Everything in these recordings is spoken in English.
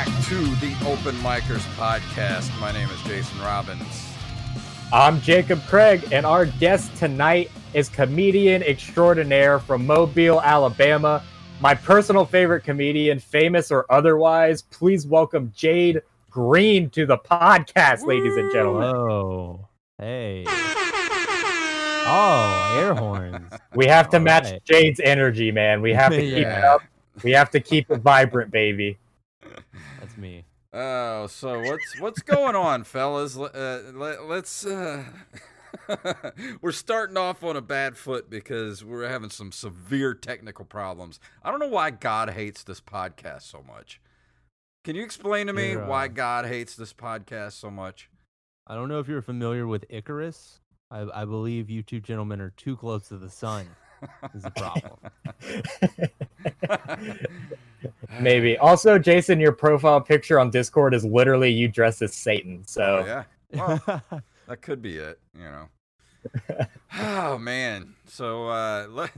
welcome back to the Open Micers podcast. My name is Jason Robbins. I'm Jacob Craig, and our guest tonight is comedian extraordinaire from Mobile, Alabama. My personal favorite comedian, famous or otherwise. Please welcome Jade Green to the podcast, ladies and gentlemen. Oh, hey. Oh, air horns. We have to All match right. Jade's energy, man. We have to keep it up. We have to keep it vibrant, baby. Me. Oh, so what's what's going on, fellas? Uh, let, let's. Uh, we're starting off on a bad foot because we're having some severe technical problems. I don't know why God hates this podcast so much. Can you explain to me uh, why God hates this podcast so much? I don't know if you're familiar with Icarus. I, I believe you two gentlemen are too close to the sun. Is the problem? Maybe. Also, Jason, your profile picture on Discord is literally you dressed as Satan. So Oh, yeah, well, that could be it. You know. oh man. So uh, let,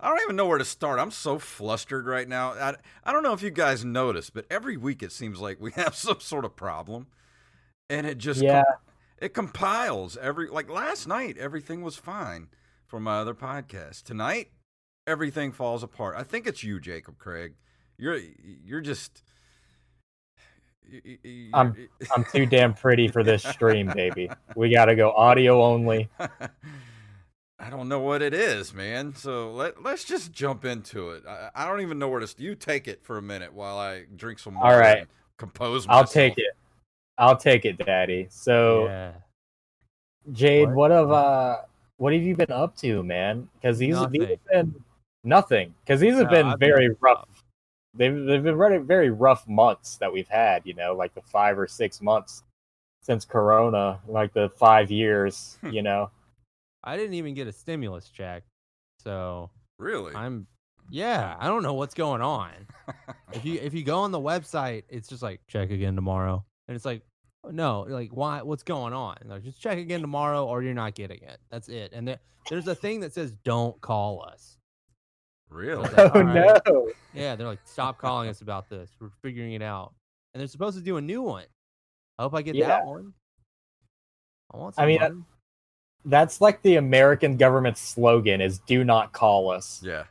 I don't even know where to start. I'm so flustered right now. I, I don't know if you guys notice, but every week it seems like we have some sort of problem, and it just com- yeah, it compiles every like last night everything was fine for my other podcast. Tonight everything falls apart. I think it's you, Jacob Craig. You're you're just. y- y- y- I'm- you're- I'm too damn pretty for this stream, baby. We got to go audio only. I don't know what it is, man. So let let's just jump into it. I, I don't even know where to. st- You take it for a minute while I drink some. All right. and Compose. Myself. I'll take it. I'll take it, Daddy. So, yeah. Jade, What? what have uh, what have you been up to, man? Because these, these have been nothing. Because these have No, been I've very up. rough. They've they've been very very rough months that we've had. You know, like the five or six months since Corona, like the five years. Hmm. you know. I didn't even get a stimulus check, so Really? I'm. Yeah, I don't know what's going on. If you if you go on the website, it's just like check again tomorrow, and it's like no, like why? What's going on? Like just check again tomorrow, or you're not getting it. That's it. And there, there's a thing that says don't call us. really? Okay. Oh All right. no! Yeah, they're like, stop calling us about this. We're figuring it out. And they're supposed to do a new one. I hope I get Yeah. that one. I want some I mean, money. That's like the American government slogan: is "Do not call us." Yeah.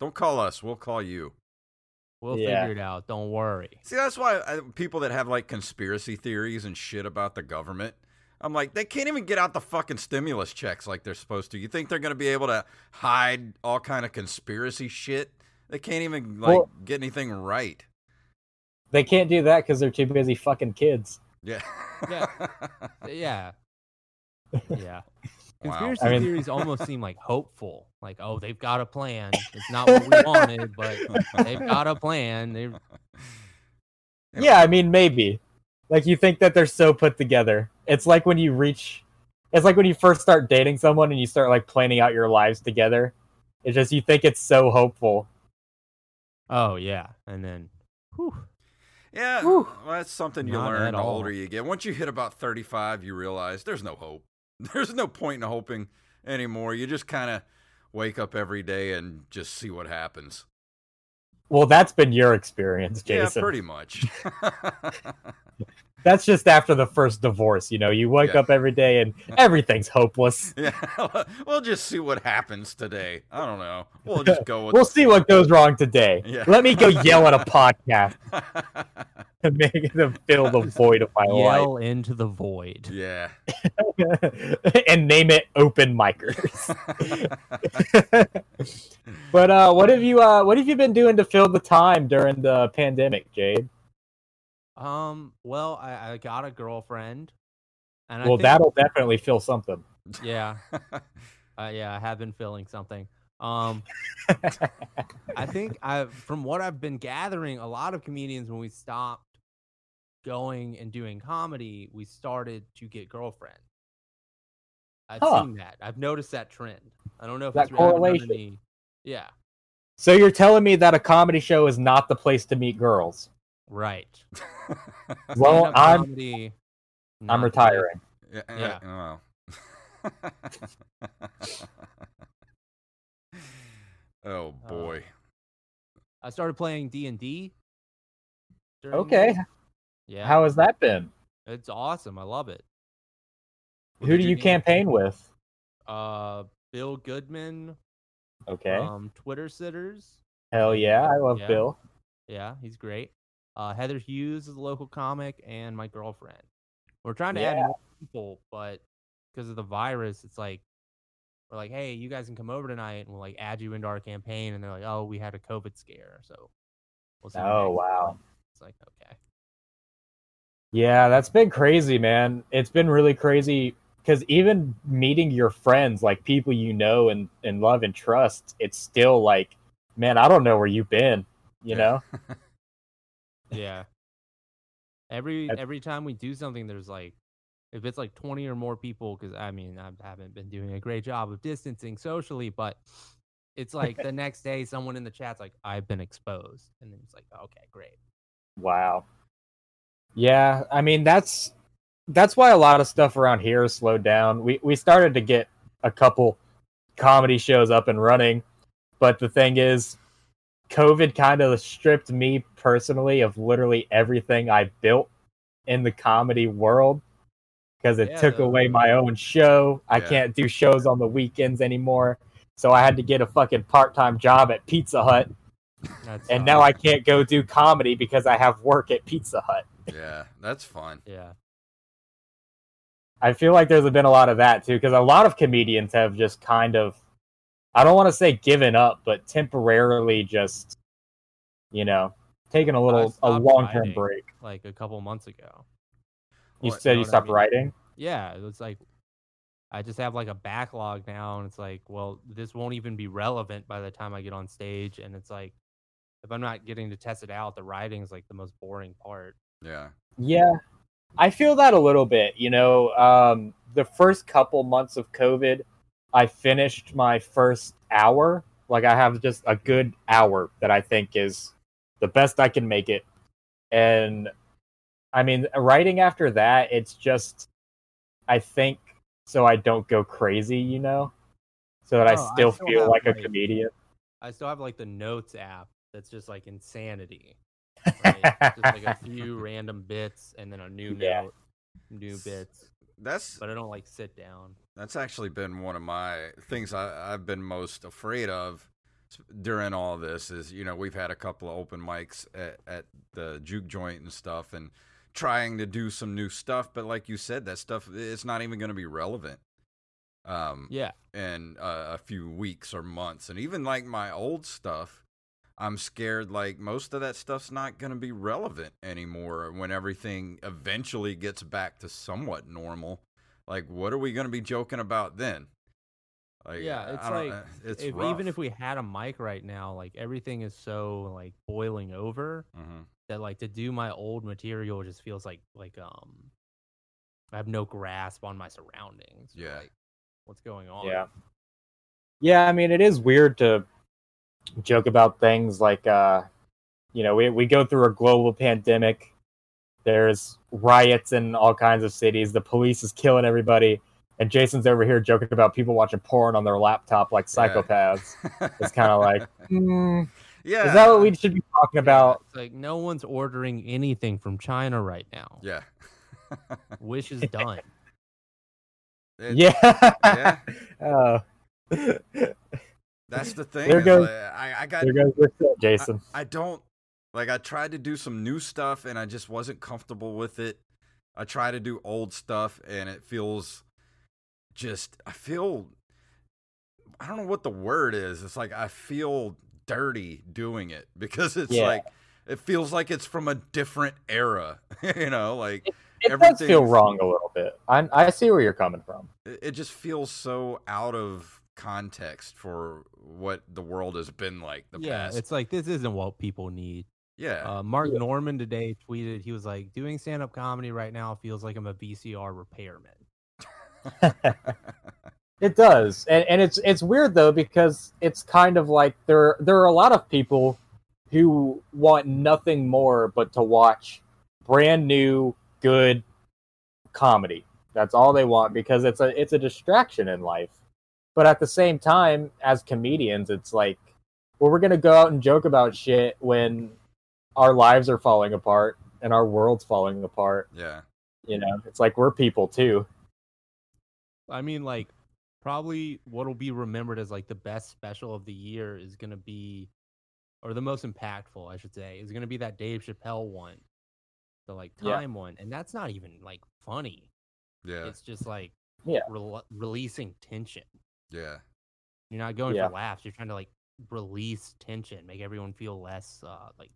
Don't call us. We'll call you. We'll yeah. figure it out. Don't worry. See, that's why I, people that have like conspiracy theories and shit about the government, I'm like, they can't even get out the fucking stimulus checks like they're supposed to. You think they're going to be able to hide all kind of conspiracy shit? They can't even like Well- get anything right. They can't do that because they're too busy fucking kids. Yeah. Yeah. Yeah. Yeah. Wow. Conspiracy I mean- theories almost seem like hopeful. Like, oh, they've got a plan. It's not what we wanted, but they've got a plan. They Yeah. Yeah, I mean, maybe. Like you think that they're so put together. It's like when you reach. It's like when you first start dating someone and you start like planning out your lives together. It's just you think it's so hopeful. Oh yeah. And then whew, Yeah, Whew. well, that's something you Not learn at the all. older you get. Once you hit about 35, you realize there's no hope. There's no point in hoping anymore. You just kind of wake up every day and just see what happens. Well, that's been your experience, Jason. Yeah, pretty much. That's just after the first divorce, you know. You wake Yeah. up every day and everything's hopeless. yeah, we'll just see what happens today. I don't know. We'll just go with We'll the see what goes wrong today. Yeah. Let me go yell at a podcast and make it fill the void of my life. yell into the void. yeah. and name it open micers. But uh, what have you uh, what have you been doing to fill the time during the pandemic, Jade? Um. Well, I, I got a girlfriend, and I well, think, that'll definitely fill something. yeah, uh, yeah, I have been filling something. Um, I think I, from what I've been gathering, a lot of comedians when we stopped going and doing comedy, we started to get girlfriends. I've Huh. seen that. I've noticed that trend. I don't know if That it's I haven't done correlation. any- Yeah. So you're telling me that a comedy show is not the place to meet girls? Right. Well, I'm comedy, I'm retiring. yeah. Yeah. Wow. oh boy. I started playing D and D Okay. this. Yeah. How has that been? It's awesome. I love it. What Who do you you name- campaign with? Uh, Bill Goodman. Okay. Um, Twitter sitters. Hell yeah, I love yeah. Bill. Yeah, he's great. Uh, Heather Hughes is a local comic, and my girlfriend. We're trying to add more people, but because of the virus, it's like we're like, hey, you guys can come over tonight, and we'll like add you into our campaign. And they're like, oh, we had a COVID scare, so we'll see. Oh, wow. time." It's like okay. Yeah, that's been crazy, man. It's been really crazy because even meeting your friends, like people you know and, and love and trust, it's still like, man, I don't know where you've been, you Yeah. know? Yeah. Every every time we do something, there's like, if it's like 20 or more people, because I mean, I haven't been doing a great job of distancing socially, but it's like the next day, someone in the chat's like, I've been exposed. And then it's like, okay, great. Wow. Yeah, I mean that's that's why a lot of stuff around here is slowed down. We we started to get a couple comedy shows up and running, but the thing is COVID kind of stripped me personally of literally everything I built in the comedy world because it Yeah, took the- away my own show. I can't do shows on the weekends anymore. So I had to get a fucking part-time job at Pizza Hut That's and now I can't go do comedy because I have work at Pizza Hut. yeah, that's fun. yeah. I feel like there's been a lot of that too, because a lot of comedians have just kind of, I don't want to say given up, but temporarily just, you know, taken a little a long term break. Like a couple months ago. You What, said know you what I stopped mean? writing. Yeah. It was like, I just have like a backlog now. And it's like, well, this won't even be relevant by the time I get on stage. And it's like, if I'm not getting to test it out, the writing is like the most boring part. Yeah. Yeah, I feel that a little bit. You know, um, the first couple months of COVID, I finished my first hour. Like I have just a good hour that I think is the best I can make it. And I mean, writing after that, it's just, I think, so I don't go crazy, you know, so that I Oh, I still still feel have, like a comedian. I still have like the notes app that's just like insanity. Right? just like a few random bits and then a new Yeah. note, new bits. That's But I don't like sit down. That's actually been one of my things I, I've been most afraid of during all this. Is you know we've had a couple of open mics at, at the juke joint and stuff, and trying to do some new stuff. But like you said, that stuff it's not even going to be relevant. Um, Yeah. in uh, a few weeks or months, and even like my old stuff, I'm scared like most of that stuff's not going to be relevant anymore when everything eventually gets back to somewhat normal. Like, what are we going to be joking about then? Like, Yeah, it's like, uh, it's if, even if we had a mic right now, like everything is so like boiling over Mhm. that like to do my old material just feels like like um I have no grasp on my surroundings. Yeah. like, what's going on? Yeah. Yeah, I mean it is weird to joke about things like uh you know, we we go through a global pandemic. There's riots in all kinds of cities. The police is killing everybody. And Jason's over here joking about people watching porn on their laptop like Yeah. psychopaths. It's kind of like, hmm, yeah, is that what we should be talking about? It's like no one's ordering anything from China right now. Yeah. Wish is done. It- Yeah. yeah. Oh. That's the thing. There goes- like, I, I got there goes shit, Jason. I don't like I tried to do some new stuff and I just wasn't comfortable with it. I try to do old stuff and it feels just I feel I don't know what the word is. It's like I feel dirty doing it because it's Yeah. like it feels like it's from a different era. you know, like it does feel wrong a little bit. I I see where you're coming from. it, it just feels so out of context for what the world has been like the yeah, past. it's like this isn't what people need. yeah. Uh, Mark Yeah. Normand today tweeted he was like doing stand up comedy right now feels like I'm a VCR repairman. It does, and and it's it's weird though because it's kind of like there there are a lot of people who want nothing more but to watch brand new good comedy. That's all they want because it's a it's a distraction in life. But at the same time, as comedians, it's like, well, we're gonna go out and joke about shit when our lives are falling apart and our world's falling apart. Yeah. You know, it's like we're people too. I mean, like, probably what'll be remembered as like the best special of the year is gonna be, or the most impactful, I should say, is gonna be that Dave Chappelle one, the like Yeah. time one, and that's not even like funny. Yeah. It's just like Yeah. rel- releasing tension. Yeah. You're not going Yeah. for laughs. You're trying to like release tension, make everyone feel less uh, like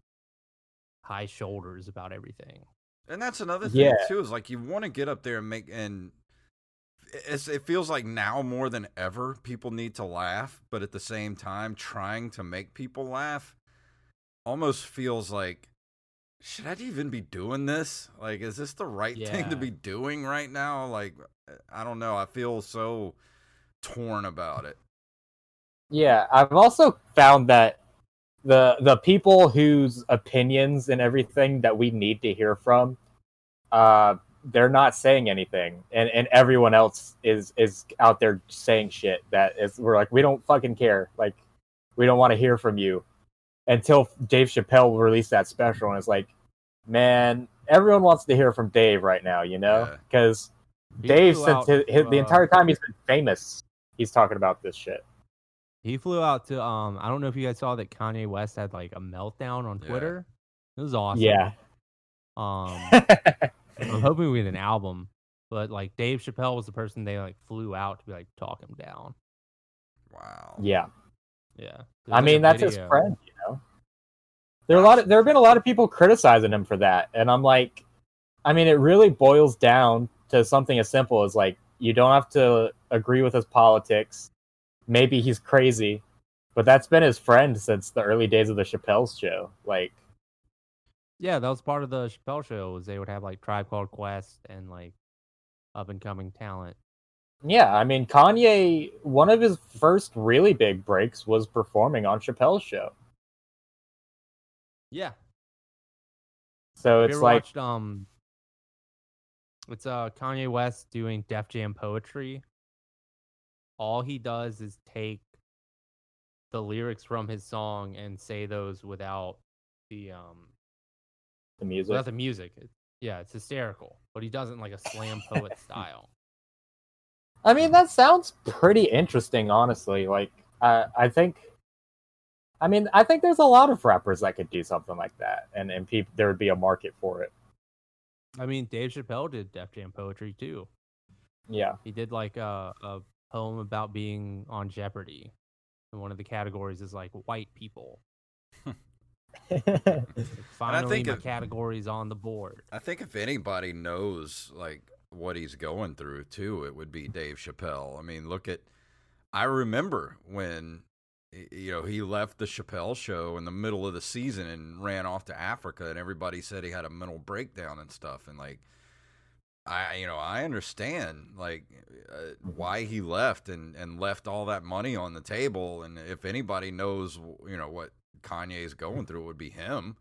high shoulders about everything. And that's another thing Yeah. too is like you want to get up there and make and it's, it feels like now more than ever people need to laugh, but at the same time trying to make people laugh almost feels like should I even be doing this? Like is this the right thing to be doing right now? Like I don't know, I feel so torn about it. Yeah, I've also found that the the people whose opinions and everything that we need to hear from, uh, they're not saying anything, and and everyone else is is out there saying shit that is we're like we don't fucking care, like we don't want to hear from you, until Dave Chappelle released that special, and it's like, man, everyone wants to hear from Dave right now, you know, because He Dave since out his, his, to, the entire time he's been famous, he's talking about this shit. He flew out to um I don't know if you guys saw that Kanye West had like a meltdown on Yeah. Twitter. It was awesome. Yeah. Um I'm hoping with an album. But like Dave Chappelle was the person they like flew out to be like talk him down. Wow. yeah. Yeah. I mean, that's his friend, you know. There are a lot of there have been a lot of people criticizing him for that, and I'm like, I mean, it really boils down to something as simple as like you don't have to agree with his politics. Maybe he's crazy, but that's been his friend since the early days of the Chappelle's show. Like, Yeah, that was part of the Chappelle show was they would have like Tribe Called Quest and like up and coming talent. yeah, I mean, Kanye, one of his first really big breaks was performing on Chappelle's show. Yeah. So Have it's like, watched um it's uh Kanye West doing Def Jam poetry. All he does is take the lyrics from his song and say those without the um the music. without the music. It- yeah, it's hysterical, but he doesn't like a slam poet style. I mean, that sounds pretty interesting, honestly. Like, uh, I think, I mean, I think there's a lot of rappers that could do something like that, and and people there would be a market for it. I mean, Dave Chappelle did Def Jam poetry too. Yeah, He did like a, a poem about being on Jeopardy. And one of the categories is like white people. Like, finally, think my if- category's on the board. I think if anybody knows like what he's going through too, it would be Dave Chappelle. I mean, look at I remember when y- you know he left the Chappelle show in the middle of the season and ran off to Africa, and everybody said he had a mental breakdown and stuff. And like, I you know I understand like uh, why he left and and left all that money on the table. And if anybody knows you know what Kanye is going through, it would be him.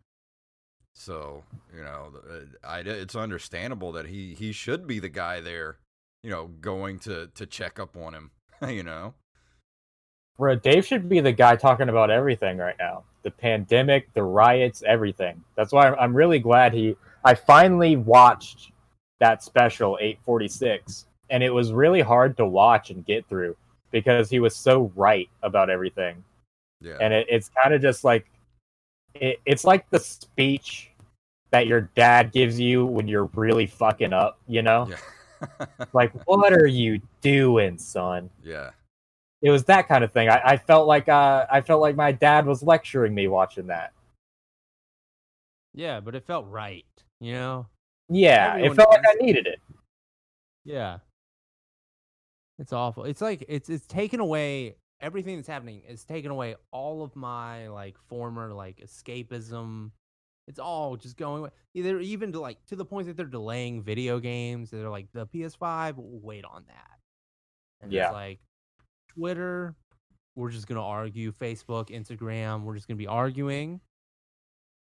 So you know, uh, I, it's understandable that he he should be the guy there, you know, going to to check up on him. You know, Bro, Dave should be the guy talking about everything right now. The pandemic, the riots, everything. That's why I'm, I'm really glad he. I finally watched that special 846, and it was really hard to watch and get through because he was so right about everything. yeah, and it, it's kind of just like it, it's like the speech that your dad gives you when you're really fucking up you know yeah, like what are you doing son yeah, it was that kind of thing i, I felt like uh, i felt like my dad was lecturing me watching that Yeah, but it felt right, you know? yeah Everyone it felt like i needed it Yeah. It's awful. It's like it's it's taken away everything that's happening It's taken away all of my like former like escapism. It's all just going away. Either even to like to the point that they're delaying video games. They're like the PS5, we'll wait on that. And Yeah. it's like Twitter, we're just gonna argue. Facebook, Instagram, we're just gonna be arguing.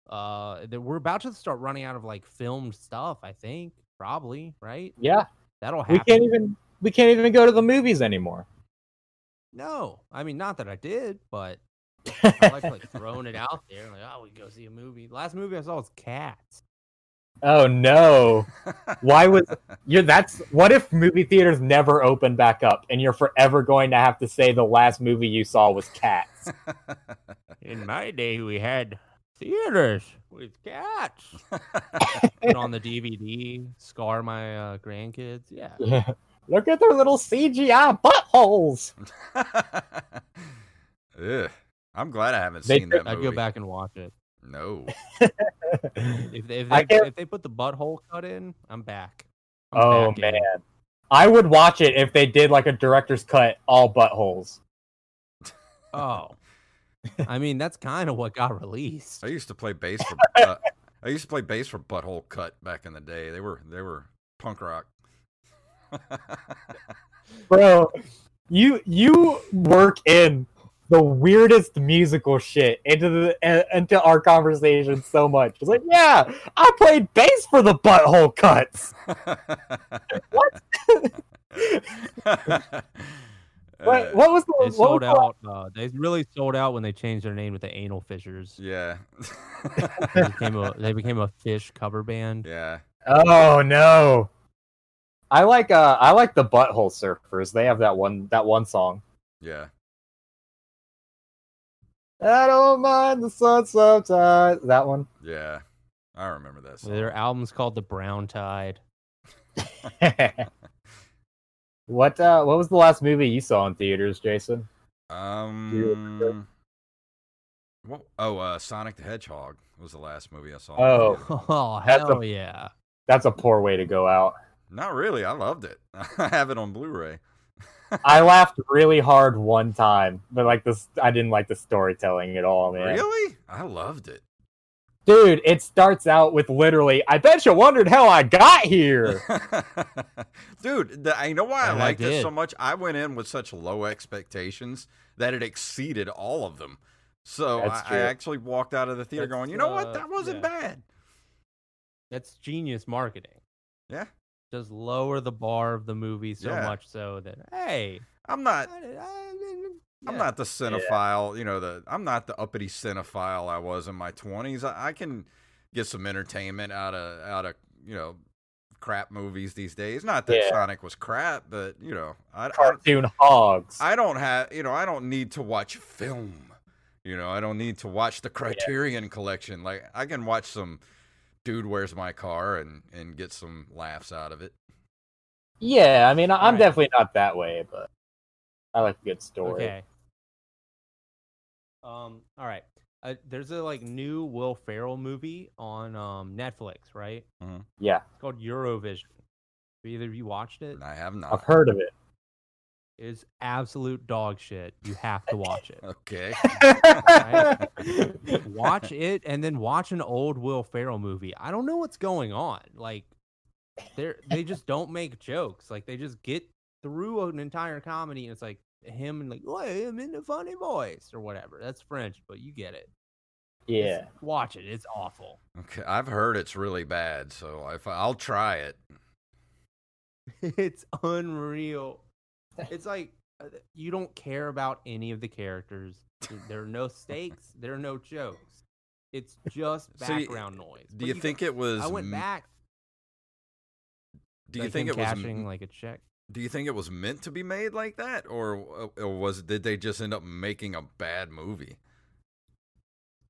Uh, that we're about to start running out of like filmed stuff. I think probably right. yeah That'll happen. we can't even we can't even go to the movies anymore No, I mean not that I did, but I like like throwing it out there, like oh, we go see a movie. Last movie I saw was Cats. Oh no. Why was you that's what if movie theaters never open back up and you're forever going to have to say the last movie you saw was Cats? In my day, we had theaters with cats. Put on the DVD, scar my uh, grandkids. Yeah. Look at their little CGI buttholes. Ugh. I'm glad I haven't They seen that I'd movie. go back and watch it. No. If they, if they, can't- if they put the butthole cut in, I'm back. I'm Oh back in. man. I would watch it if they did like a director's cut all buttholes. Oh. I mean, that's kind of what got released. I used to play bass for uh, I used to play bass for Butthole Cut back in the day. They were they were punk rock. Bro, you you work in the weirdest musical shit into the uh, into our conversation so much. It's like, yeah, I played bass for the butthole cuts. What? What, what was the They what sold was the- out. Uh, they really sold out when they changed their name with the Anal Fishers. Yeah. They became a they became a fish cover band. yeah. Oh no. I like uh I like the butthole surfers. They have that one that one song. Yeah. I don't mind the sun sometimes. That one. Yeah. I remember that song. Their album's called The Brown Tide. what uh what was the last movie you saw in theaters, Jason? Um. What? Oh, uh, Sonic the Hedgehog was the last movie I saw. in Oh. theater. Oh That's a- hell yeah! That's a poor way to go out. Not really. I loved it. I have it on Blu-ray. I laughed really hard one time, but like this I didn't like the storytelling at all, man. Really? I loved it. Dude, it starts out with literally, I bet you wondered how I got here. Dude, the, you know why I And I liked it so much? I went in with such low expectations that it exceeded all of them. So I, I actually walked out of the theater That's, going, you know what? uh, That wasn't yeah. bad. That's genius marketing. Yeah. Just lower the bar of the movie so Yeah. much so that hey, I'm not. I- I- I'm yeah. not the cinephile, you know, the I'm not the uppity cinephile I was in my 20s. I, I can get some entertainment out of out of, you know, crap movies these days. Not that Yeah. Sonic was crap, but, you know, I, I Cartoon hogs. I don't have, you know, I don't need to watch film. You know, I don't need to watch the Criterion collection. Like I can watch some dude where's my car and and get some laughs out of it. yeah, I mean, I'm Right. definitely not that way, but I like a good story. Okay. Um. All right. Uh, there's a like new Will Ferrell movie on um Netflix, right? Yeah, It's called Eurovision. Have either of you watched it? And I have not. I've not. heard of it. It's absolute dog shit. You have to watch it. Okay. watch it and then watch an old Will Ferrell movie. I don't know what's going on. Like they they just don't make jokes. Like they just get through an entire comedy and it's like him and like, oh, I'm in a funny voice or whatever. That's French, but you get it. yeah. Just watch it. It's awful. Okay. I've heard it's really bad, so if I, I'll try it. it's unreal. It's like uh, you don't care about any of the characters. There are no stakes. There are no jokes. It's just So you- background noise. Do But you got- think it was I went back. Do you like think it was cashing m- like a check? Do you think it was meant to be made like that or, or was did they just end up making a bad movie?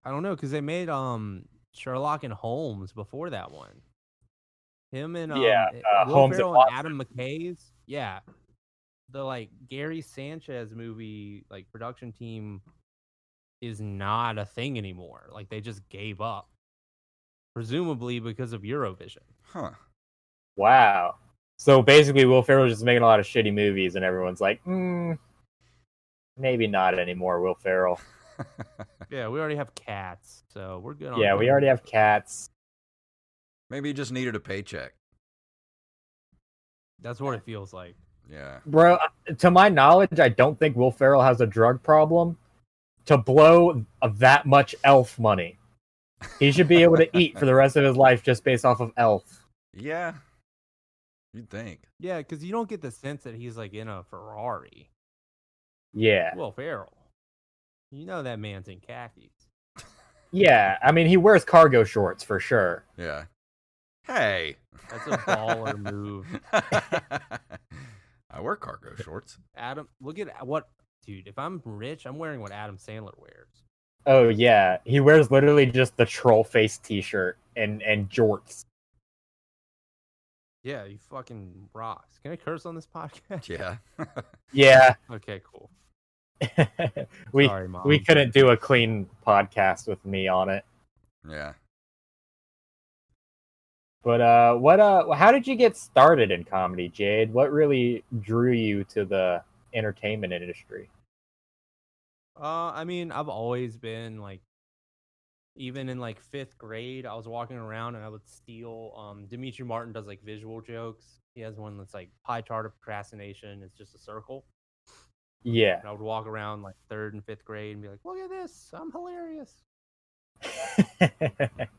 I don't know because they made um Sherlock and Holmes before that one. Him and um, Yeah, eh, uh, Will Holmes and Ferrell Watson. Adam McKay's yeah, the like Gary Sanchez movie like production team is not a thing anymore. Like they just gave up, presumably because of Eurovision. Huh. Wow. So basically, Will Ferrell's just making a lot of shitty movies, and everyone's like, mm, maybe not anymore, Will Ferrell. Yeah, we already have cats, so we're good. on Yeah, we already have cats. Maybe he just needed a paycheck. That's what it feels like. Yeah. Bro, to my knowledge, I don't think Will Ferrell has a drug problem to blow that much elf money. He should be able to eat for the rest of his life just based off of elf. Yeah. You'd think. Yeah, because you don't get the sense that he's like in a Ferrari. Yeah. Will Ferrell. You know that man's in khakis. Yeah, I mean he wears cargo shorts for sure. Yeah. Hey. That's a baller move. I wear cargo shorts. Adam, look at what, dude. If I'm rich, I'm wearing what Adam Sandler wears. Oh yeah, he wears literally just the troll face T-shirt and and jorts. Yeah, you fucking rocks. Can I curse on this podcast? Yeah. Yeah, Okay, cool. we Sorry, mom. we couldn't do a clean podcast with me on it. yeah. But uh, what uh, how did you get started in comedy, Jade? What really drew you to the entertainment industry? Uh, I mean, I've always been like, even in like fifth grade, I was walking around and I would steal. Um, Demetri Martin does like visual jokes. He has one that's like pie chart of procrastination. It's just a circle. Yeah. And I would walk around like third and fifth grade and be like, "Look at this! I'm hilarious."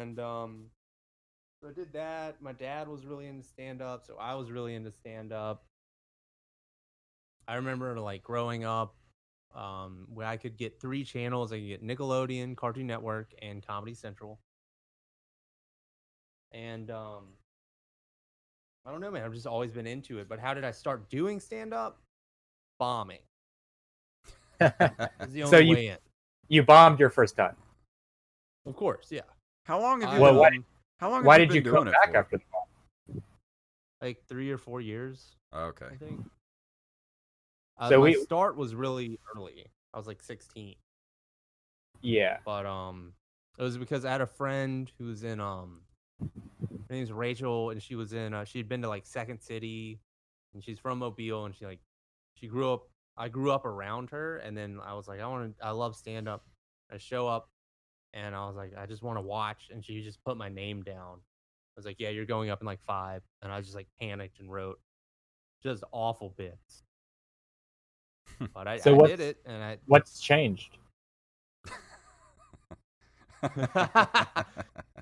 And um, so I did that. My dad was really into stand up, so I was really into stand up. I remember like growing up, um, where I could get three channels. I could get Nickelodeon, Cartoon Network, and Comedy Central. And um, I don't know, man. I've just always been into it. But how did I start doing stand up? Bombing. The only So you- way in. you bombed your first time. Of course, yeah. How long have you Well, been, why- how long Why have did you you been come doing back for? after the bomb? like three or four years? Okay. I think. Uh, So my we- start was really early. I was like 16, Yeah. but um, it was because I had a friend who was in um, her name's Rachel, and she was in uh, she'd been to like Second City, and she's from Mobile, and she like she grew up. I grew up around her, and then I was like, I want to, I love stand up. I show up, and I was like, I just want to watch, and she just put my name down. I was like, Yeah, you're going up in like five, and I just like panicked and wrote just awful bits. But I, So I did it, and I What's changed?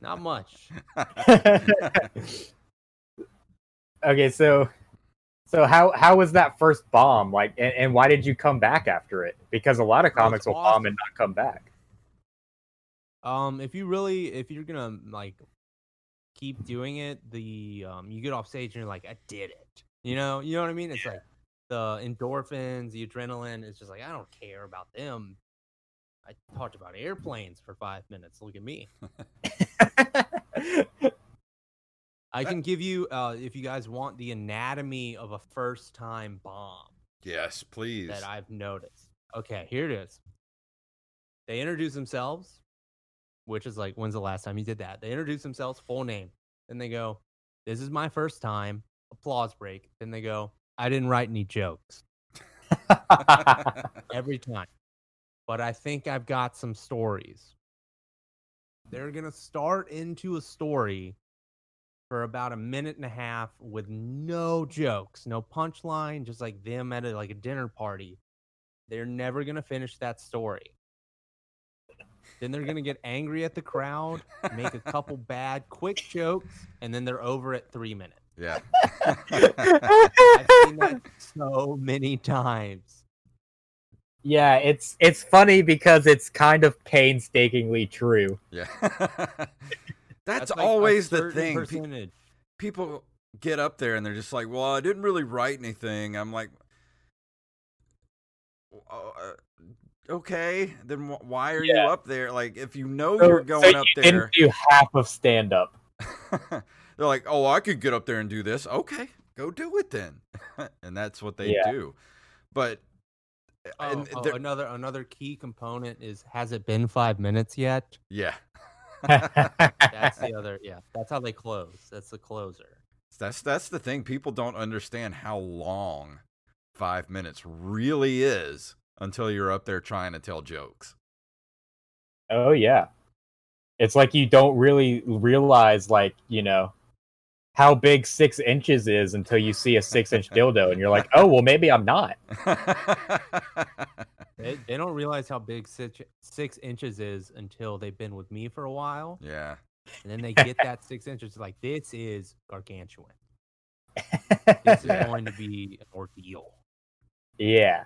not much. okay, so so how how was that first bomb like, and, and why did you come back after it? Because a lot of comics will bomb and not come back. Um, if you really, if you're gonna like keep doing it, the um, you get off stage and you're like, I did it. You know, you know what I mean? It's like the endorphins, the adrenaline. It's just like I don't care about them. I talked about airplanes for five minutes. Look at me. I can give you, uh, if you guys want, the anatomy of a first time bomb. yes, please. that I've noticed. Okay, here it is. They introduce themselves, which is like, when's the last time you did that? They introduce themselves, full name. Then they go, This is my first time. Applause break. Then they go, I didn't write any jokes every time, but I think I've got some stories. They're going to start into a story for about a minute and a half with no jokes, no punchline, just like them at a, like a dinner party. They're never going to finish that story. Then they're going to get angry at the crowd, make a couple bad quick jokes, and then they're over at 3 minutes. yeah. I've seen that so many times. yeah, it's it's funny because it's kind of painstakingly true. yeah. That's, like always the thing. Percentage. people get up there and they're just like, "Well, I didn't really write anything." I'm like, "Oh, uh, "Okay, then why are Yeah. you up there? Like, if you know So- you're so going you up there, didn't do half of stand up. they're like, "Oh, I could get up there and do this." Okay, go do it then, and that's what they Yeah. do. But Oh, and oh, another another key component is has it been five minutes yet? yeah, That's the other. Yeah, that's how they close. That's the closer. That's that's the thing. People don't understand how long five minutes really is until you're up there trying to tell jokes. oh yeah. It's like you don't really realize like, you know, how big six inches is until you see a six inch dildo and you're like, oh well maybe I'm not. They, they don't realize how big six, six inches is until they've been with me for a while, yeah. and then they get that six inches. Like this is gargantuan. This is going to be an ordeal. Yeah.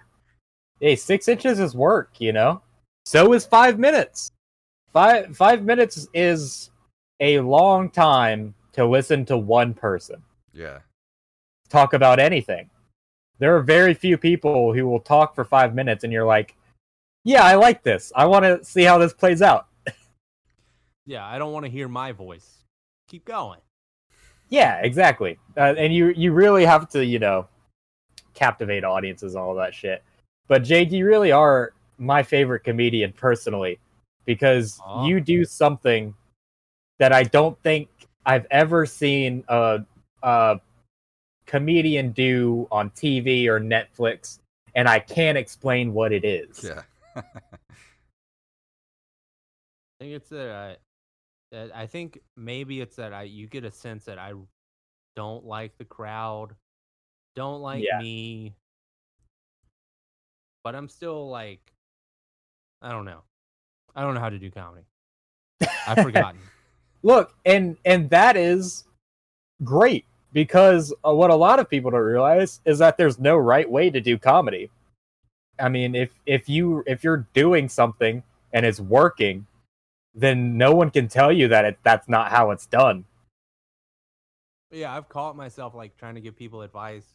Hey, six inches is work, you know. So is five minutes. Five five minutes is a long time to listen to one person Yeah. talk about anything. There are very few people who will talk for five minutes, and you're like, "Yeah, I like this. I want to see how this plays out." Yeah, I don't want to hear my voice. Keep going. Yeah, exactly. Uh, and you you really have to you know captivate audiences and all that shit. But Jake, you really are my favorite comedian personally because Aw. you do something that I don't think I've ever seen a, a comedian do on TV or Netflix, and I can't explain what it is. Yeah. I think it's that I, that I think maybe it's that I you get a sense that I don't like the crowd, don't like Yeah. me, but I'm still like, I don't know, I don't know how to do comedy. I've forgotten. Look, and and that is great because uh, what a lot of people don't realize is that there's no right way to do comedy. I mean, if if you if you're doing something and it's working, then no one can tell you that it, that's not how it's done. Yeah, I've caught myself like trying to give people advice,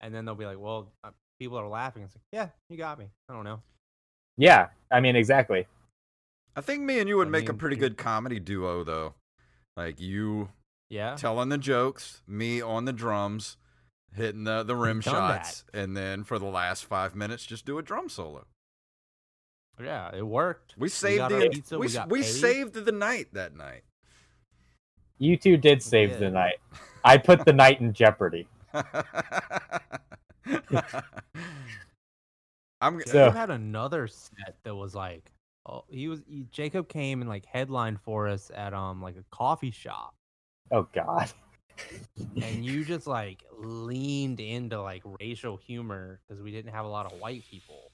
and then they'll be like, "Well, uh, people are laughing." It's like, "Yeah, you got me." I don't know. Yeah, I mean, exactly. I think me and you would I make a pretty good comedy duo, though. Like you Yeah, telling the jokes, me on the drums, hitting the, the rim done that. shots, and then for the last five minutes, just do a drum solo. yeah, it worked. We saved got our the pizza, we, we we saved the night that night. You two did save the night. I put the night in jeopardy. I'm So- had another set that was like, oh, he was he, Jacob came and like headlined for us at um like a coffee shop, Oh God. and you just like leaned into like racial humor because we didn't have a lot of white people.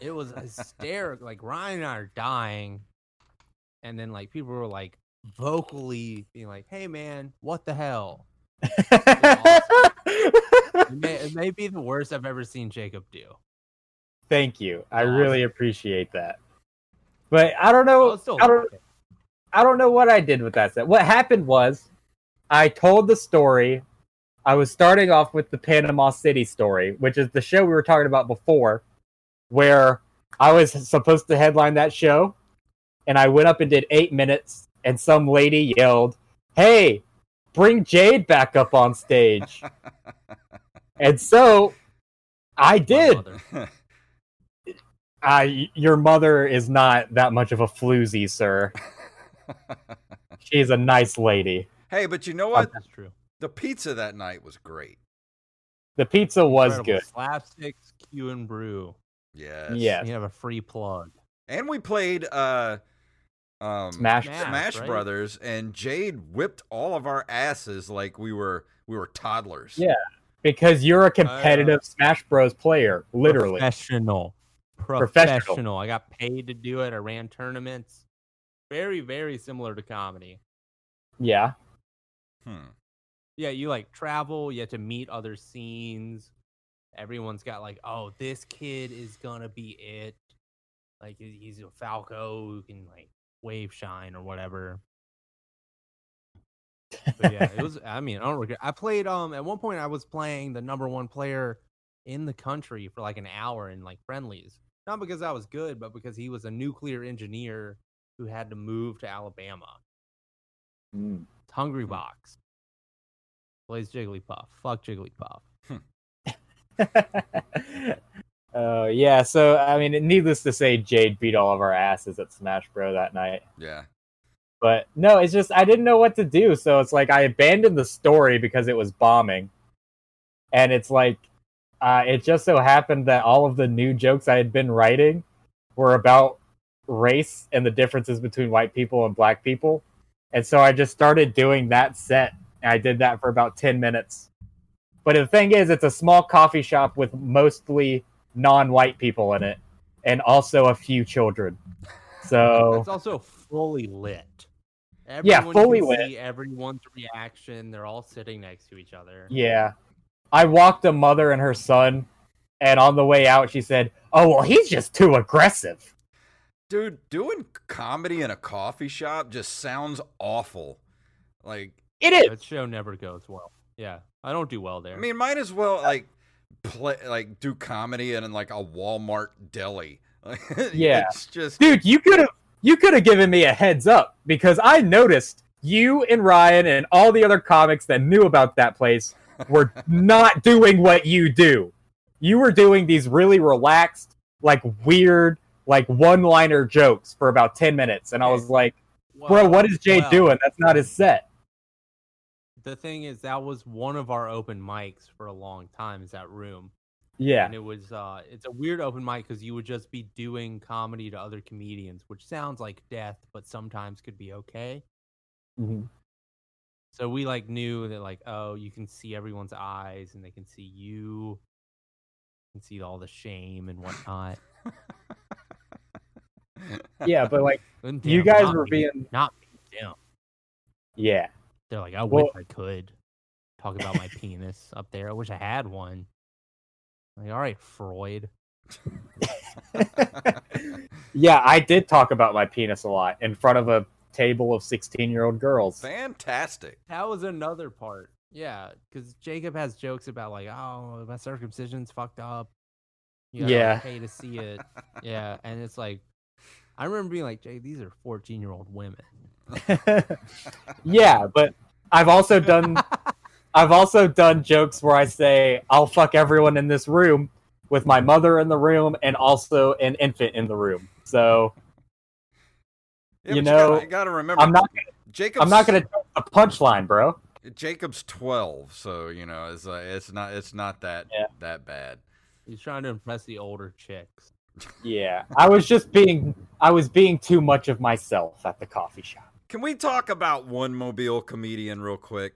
It was hysterical. Like Ryan and I are dying, and then like people were like vocally being like, "Hey man, what the hell?" It may, it may be the worst I've ever seen Jacob do. Thank you. I Awesome. really appreciate that. But I don't know. Oh, was I don't. I don't know what I did with that set. What happened was, I told the story. I was starting off with the Panama City story, which is the show we were talking about before, where I was supposed to headline that show, and I went up and did eight minutes, and some lady yelled, "Hey, bring Jade back up on stage!" and so I did. mother. I, your mother is not that much of a floozy, sir. She's a nice lady. hey, but you know what? That's true. The pizza that night was great. The pizza was Incredible. good. Slapsticks, Q and Brew. Yes. Yeah. You have a free plug. And we played uh um Smash. Smash, Smash right? Brothers and Jade whipped all of our asses like we were we were toddlers. Yeah. Because you're a competitive Smash Bros player, literally. Professional. Professional. Professional. I got paid to do it. I ran tournaments. Very, very similar to comedy. Yeah. Hmm. Yeah, you like travel, you have to meet other scenes. Everyone's got like, oh, this kid is gonna be it. Like he's a Falco who can like wave shine or whatever. But yeah, it was. I mean, I don't regret. I played. Um, at one point, I was playing the number one player in the country for like an hour in like friendlies. Not because I was good, but because he was a nuclear engineer who had to move to Alabama. Mm. It's Hungrybox. Plays Jigglypuff. Fuck Jigglypuff. uh, yeah, so, I mean, needless to say, Jade beat all of our asses at Smash Bro that night. Yeah. But no, it's just, I didn't know what to do. So it's like I abandoned the story because it was bombing. And it's like, uh, it just so happened that all of the new jokes I had been writing were about race and the differences between white people and black people. And so I just started doing that set. And I did that for about 10 minutes. But the thing is, it's a small coffee shop with mostly non white people in it and also a few children. So, It's also fully lit. Yeah, fully can. See everyone's reaction. They're all sitting next to each other. yeah. I walked a mother and her son And on the way out, she said, "Oh well, he's just too aggressive." Dude, doing comedy in a coffee shop just sounds awful. Like It is. That show never goes well. Yeah, I don't do well there. I mean, might as well like play like do comedy in like a Walmart deli. Yeah. it's just dude you could have you could have given me a heads up because i noticed you and ryan and all the other comics that knew about that place were not doing what you do you were doing these really relaxed like weird like one liner jokes for about 10 minutes and i was like bro what is jay well, doing that's not his set The thing is, that was one of our open mics for a long time. Is that room? Yeah. and it was uh it's a weird open mic because you would just be doing comedy to other comedians which sounds like death but sometimes could be okay. Mhm. so we like knew that like oh you can see everyone's eyes and they can see you. Can see all the shame and whatnot. Yeah but like And you guys were me, being not me them yeah. They're like i Well- wish i could talk about my penis up there. I wish i had one like all right freud yeah i did talk about my penis a lot in front of a table of 16 year old girls fantastic. That was another part. Yeah, because Jacob has jokes about like, oh, my circumcision's fucked up. You gotta, Yeah. pay to see it. yeah, and it's like, I remember being like, Jay, these are fourteen-year-old women. yeah, but I've also done I've also done jokes where I say I'll fuck everyone in this room with my mother in the room and also an infant in the room. So Yeah, You but know, gotta, you gotta remember. I'm not Jacob's, I'm not gonna a punchline, bro. Jacob's twelve, so you know it's uh, it's not it's not that Yeah. that bad. He's trying to impress the older chicks. Yeah. I was just being I was being too much of myself at the coffee shop. Can we talk about one mobile comedian real quick?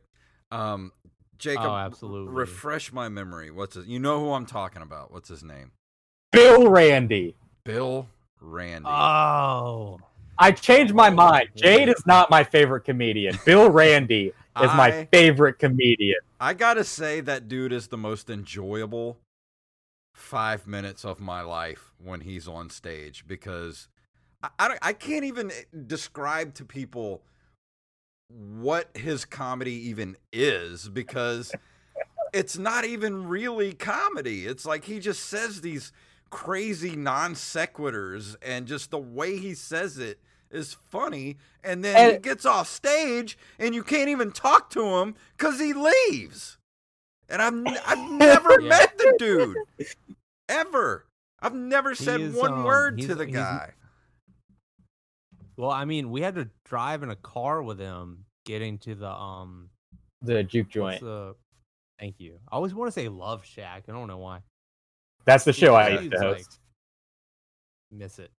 Um, Jacob, Oh, absolutely. refresh my memory. What's his? You know who I'm talking about? What's his name? Bill Randy. Bill Randy. Oh, I changed my mind. Jade is not my favorite comedian. Bill Randy is my favorite comedian. I gotta say that dude is the most enjoyable five minutes of my life when he's on stage because I, I, don't- I can't even eh, describe to people what his comedy even is because it's not even really comedy. It's like he just says these crazy non sequiturs and just the way he says it is funny and then he gets off stage and you can't even talk to him cuz he leaves. And I've n- I've never Yeah. met the dude ever. I've never said is, one um, word to the guy. Well, I mean, we had to drive in a car with him getting to the um. The juke joint. the- thank you. I always want to say Love Shack. I don't know why. That's the show I Yeah, used to it's like- host. Miss it.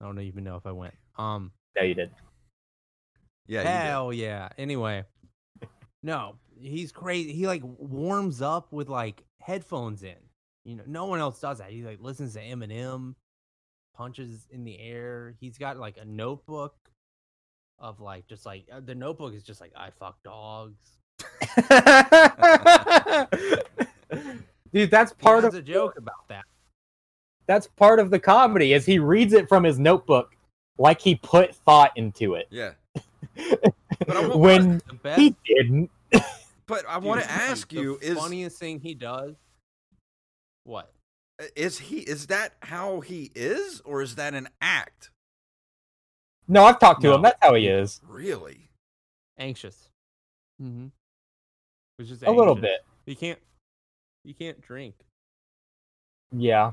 I don't even know if I went. Um. Yeah, you did. Yeah, you did. Hell yeah. Anyway, no, he's crazy. He like warms up with like headphones in. You know, no one else does that. He like listens to Eminem, punches in the air. He's got like a notebook of like just like uh, the notebook is just like I fuck dogs. Dude, that's He part has of a joke about that. that's part of the comedy is he reads it from his notebook like he put thought into it. Yeah. But I when he didn't. But I want to dude, ask the you is funniest thing he does. What? Is he is that how he is or is that an act? No, I've talked to No. him. That's how he is. Really? Anxious. Mm-hmm. It's just A little bit. He can't. He can't drink. Yeah.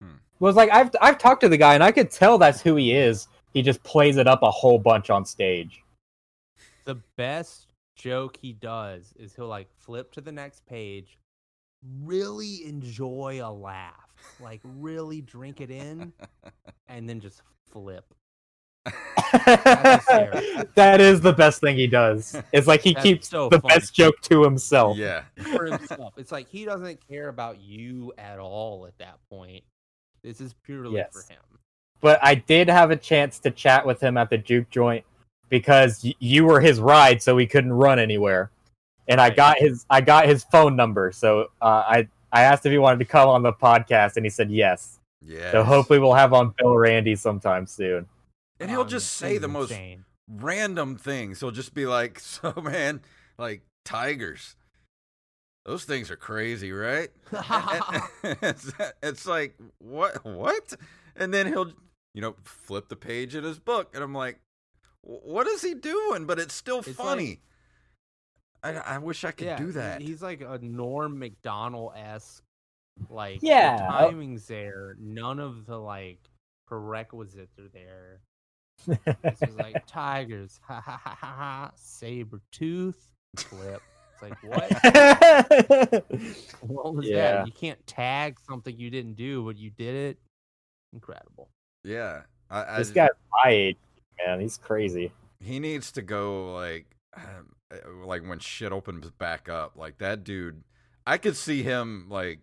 Hmm. Was like I've I've talked to the guy and I could tell that's who he is. He just plays it up a whole bunch on stage. The best joke he does is he'll like flip to the next page, really enjoy a laugh, like really drink it in, and then just flip. that is the best thing he does. It's like he That's keeps so the funny. best joke to himself. Yeah. for himself. It's like he doesn't care about you at all at that point. This is purely Yes. for him. But I did have a chance to chat with him at the juke joint because y- you were his ride, so he couldn't run anywhere. And I got his I got his phone number, so uh, I I asked if he wanted to come on the podcast, and he said yes. Yeah. So hopefully we'll have on Bill Randy sometime soon. and he'll Um, just say the most insane. random things. He'll just be like, "So man, like tigers, those things are crazy, right?" it's, it's like what what, and then he'll you know flip the page in his book, and I'm like, "What is he doing?" But it's still It's funny. I, I wish I could yeah, do that. He's like a Norm Macdonald esque, Like Yeah. the timing's there. None of the like prerequisites are there. It's just like tigers, ha ha ha ha ha, saber tooth, flip. It's like what? What was Yeah. that? You can't tag something you didn't do, but you did it. Incredible. yeah, I, I, this guy's my age, man. He's crazy. he needs to go like um, uh, like when shit opens back up like that dude i could see him like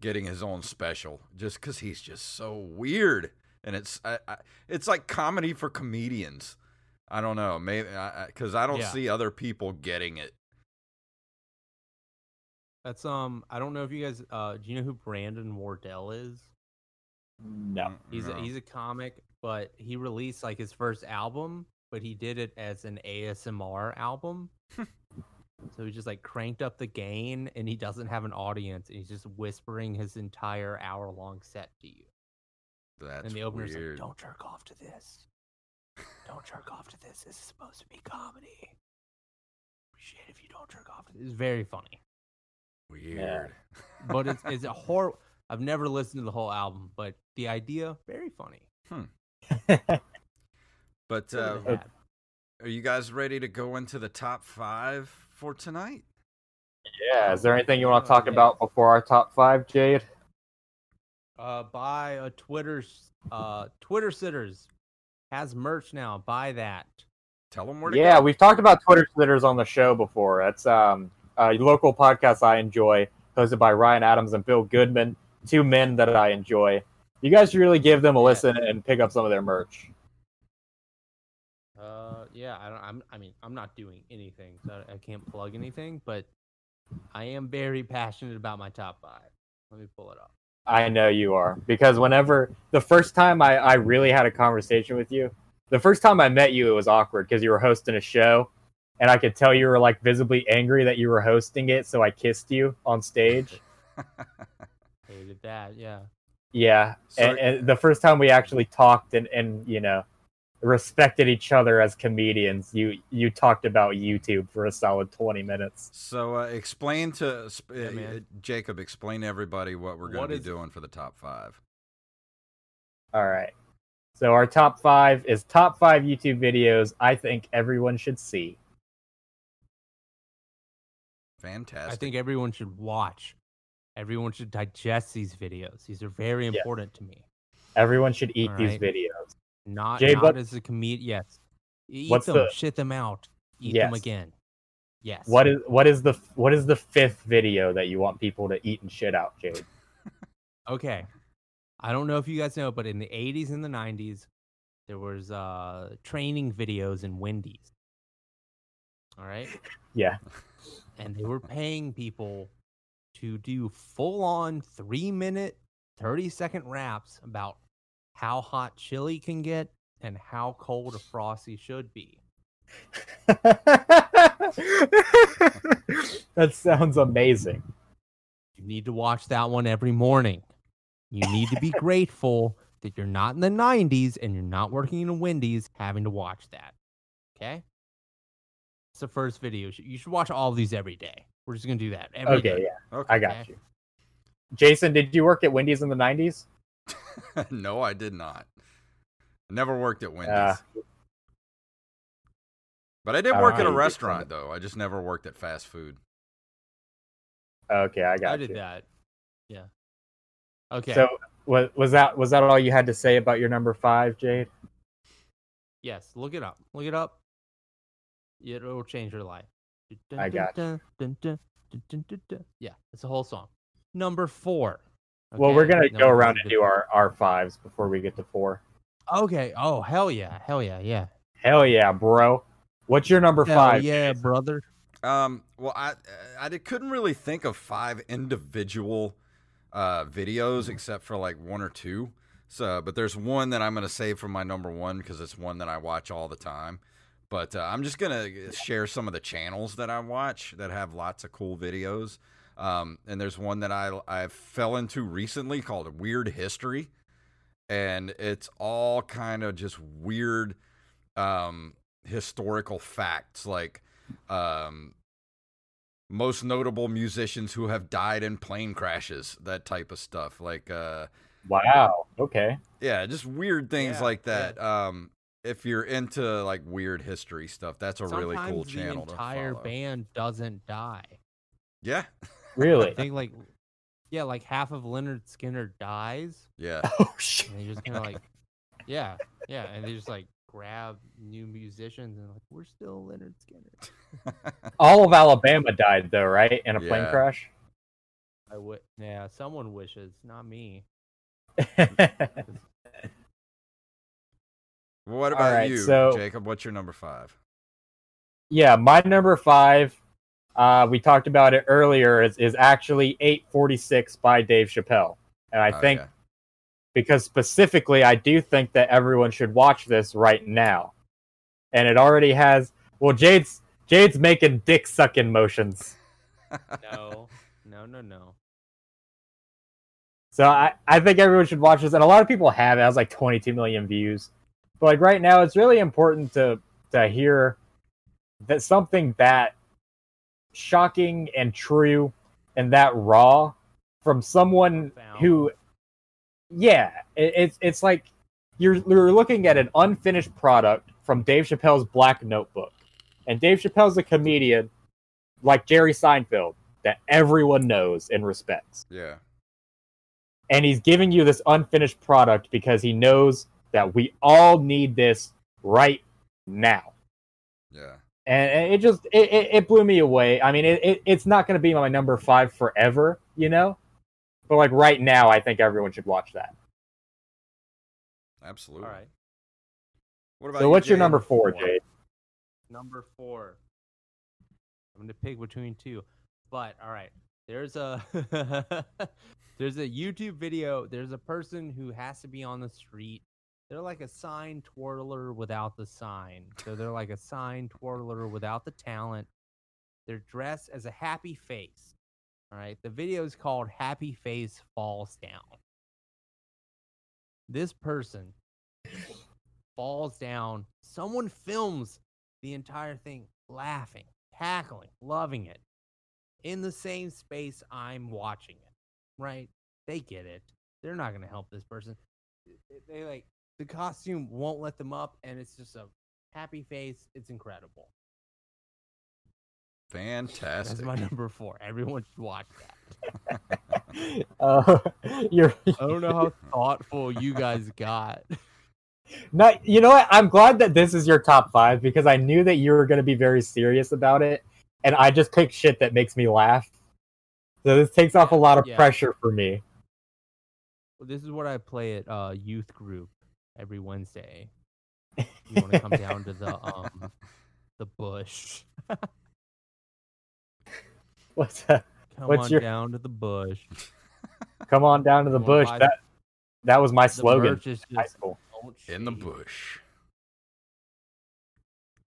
getting his own special just because he's just so weird and it's I, I, it's like comedy for comedians i don't know maybe because I, don't Yeah. see other people getting it That's um. I don't know if you guys. Uh, do you know who Brandon Wardell is? No. He's No. a, he's a comic, but he released like his first album, but he did it as an ASMR album. so he just like cranked up the gain, and he doesn't have an audience. And he's just whispering his entire hour long set to you. that's and the opener's weird like, "Don't jerk off to this. Don't jerk off to this. This is supposed to be comedy. Appreciate if you don't jerk off to this." It's very funny, weird but it's it's a horror. I've never listened to the whole album, but the idea very funny. Hmm. but uh, to the hat. are you guys ready to go into the top five for tonight yeah. Is there anything you want to talk yeah. about before our top five, Jade? Uh, buy a Twitter, uh, Twitter sitters has merch now. Buy that. tell them where to Yeah, go we've talked about Twitter sitters on the show before. It's um, a local podcast I enjoy, hosted by Ryan Adams and Bill Goodman, two men that I enjoy. You guys should really give them a Yeah. listen and pick up some of their merch. Uh, yeah, I don't. I'm. I mean, I'm not doing anything, so I I can't plug anything. But I am very passionate about my top five. Let me pull it up. I know you are because whenever the first time I, I really had a conversation with you, the first time I met you, it was awkward because you were hosting a show, and I could tell you were like visibly angry that you were hosting it. So I kissed you on stage. Hated that. Yeah. Yeah, So- and, and the first time we actually talked and and you know respected each other as comedians, you you talked about YouTube for a solid twenty minutes. So uh, explain to sp- Yeah, uh. Jacob. Explain to everybody what we're going to be is- doing for the top five. All right. So our top five is top five YouTube videos I think everyone should see. Fantastic. I think everyone should watch. Everyone should digest these videos. These are very Yeah. important to me. Everyone should eat All these videos. Not Jay, not what- as a comedian. Yes. Eat What's them. the- Shit them out. Eat them again. Yes. What is what is the what is the fifth video that you want people to eat and shit out, Jade? Okay. I don't know if you guys know, but in the 80s and the 90s, there was uh training videos in Wendy's. All right? Yeah. And they were paying people to do full on 3-minute, 30-second raps about how hot chili can get and how cold a frosty should be. that sounds amazing. You need to watch that one every morning. You need to be grateful that you're not in the 90s and you're not working in a Wendy's having to watch that. Okay? It's the first video. You should- watch all of these every day. We're just going to do that every day. Okay, yeah, Okay. I got Okay. you. Jason, did you work at Wendy's in the nineties? no, I did not. Never worked at Wendy's. Uh, but I did I work know at a you did restaurant though. I just never worked at fast food. Okay, I got I did you. that. Yeah. Okay. So was was that was that all you had to say about your number five, Jade? yes, look it up. Look it up. It'll change your life. I got you. Yeah, it's a whole song. Number four. Well, we're gonna go around and do our our fives before we get to four. Okay. Oh hell yeah, hell yeah, yeah. Hell yeah, bro! What's your number Hell five? yeah, brother. Um, well, I I couldn't really think of five individual uh, videos except for like one or two. So, but there's one that I'm gonna save for my number one because it's one that I watch all the time. But uh, I'm just gonna share some of the channels that I watch that have lots of cool videos. Um, and there's one that I I fell into recently called Weird History, and it's all kind of just weird um, historical facts like um, most notable musicians who have died in plane crashes, that type of stuff. Like, uh, Wow. Okay. yeah, just weird things Yeah, like that. Um, if you're into like weird history stuff, that's a really cool channel The entire follow. band doesn't die. Yeah, Really? I think like, yeah, like half of Lynyrd Skynyrd dies, yeah, oh shit. and they just kind of like, yeah, yeah, and they just like grab new musicians and like we're still Lynyrd Skynyrd. All of Alabama died though, right? In a plane crash. I would, yeah, someone wishes, not me. What about right, you, so- Jacob? What's your number five? yeah, my number five, uh, we talked about it earlier, is, is actually 846 by Dave Chappelle. And I Oh, think yeah. because specifically, I do think that everyone should watch this right now. And it already has, well, Jade's Jade's making dick sucking motions. No, no, no, no. So I, I think everyone should watch this, and a lot of people have. It has like 22 million views, but like right now, it's really important to to hear that something that shocking and true and that raw from someone Profound. who, yeah, it, it's it's like you're you're looking at an unfinished product from Dave Chappelle's Black Notebook, and Dave Chappelle's a comedian like Jerry Seinfeld that everyone knows and respects yeah, and he's giving you this unfinished product because he knows that we all need this right now yeah. And and it just it, it, it blew me away i mean it, it it's not going to be my number five forever you know but like right now i think everyone should watch that Absolutely. All right, What about so you, what's your number four Four. jade number four. I'm gonna pick between two, but all right. There's a there's a YouTube video. There's a person who has to be on the street. They're like a sign twirler without the sign. So they're like a sign twirler without the talent. They're dressed as a happy face. All right. The video is called Happy Face Falls Down. This person falls down. Someone films the entire thing laughing, cackling, loving it in the same space I'm watching it. Right? They get it. They're not going to help this person. They- They like the costume won't let them up and it's just a happy face. It's incredible. Fantastic. That's my number 4. Everyone should watch that. uh, you're I don't know how thoughtful you guys got. not you know what i'm glad that this is your top five because i knew that you were going to be very serious about it and i just picked shit that makes me laugh so this takes off a lot of Yeah. pressure for me Well, this is what I play at uh, youth group every Wednesday. You want to come down to the um the bush. What's that? Come What's on your- down to the bush. Come on down to the bush. by That that was my The slogan. in High just school. In the bush.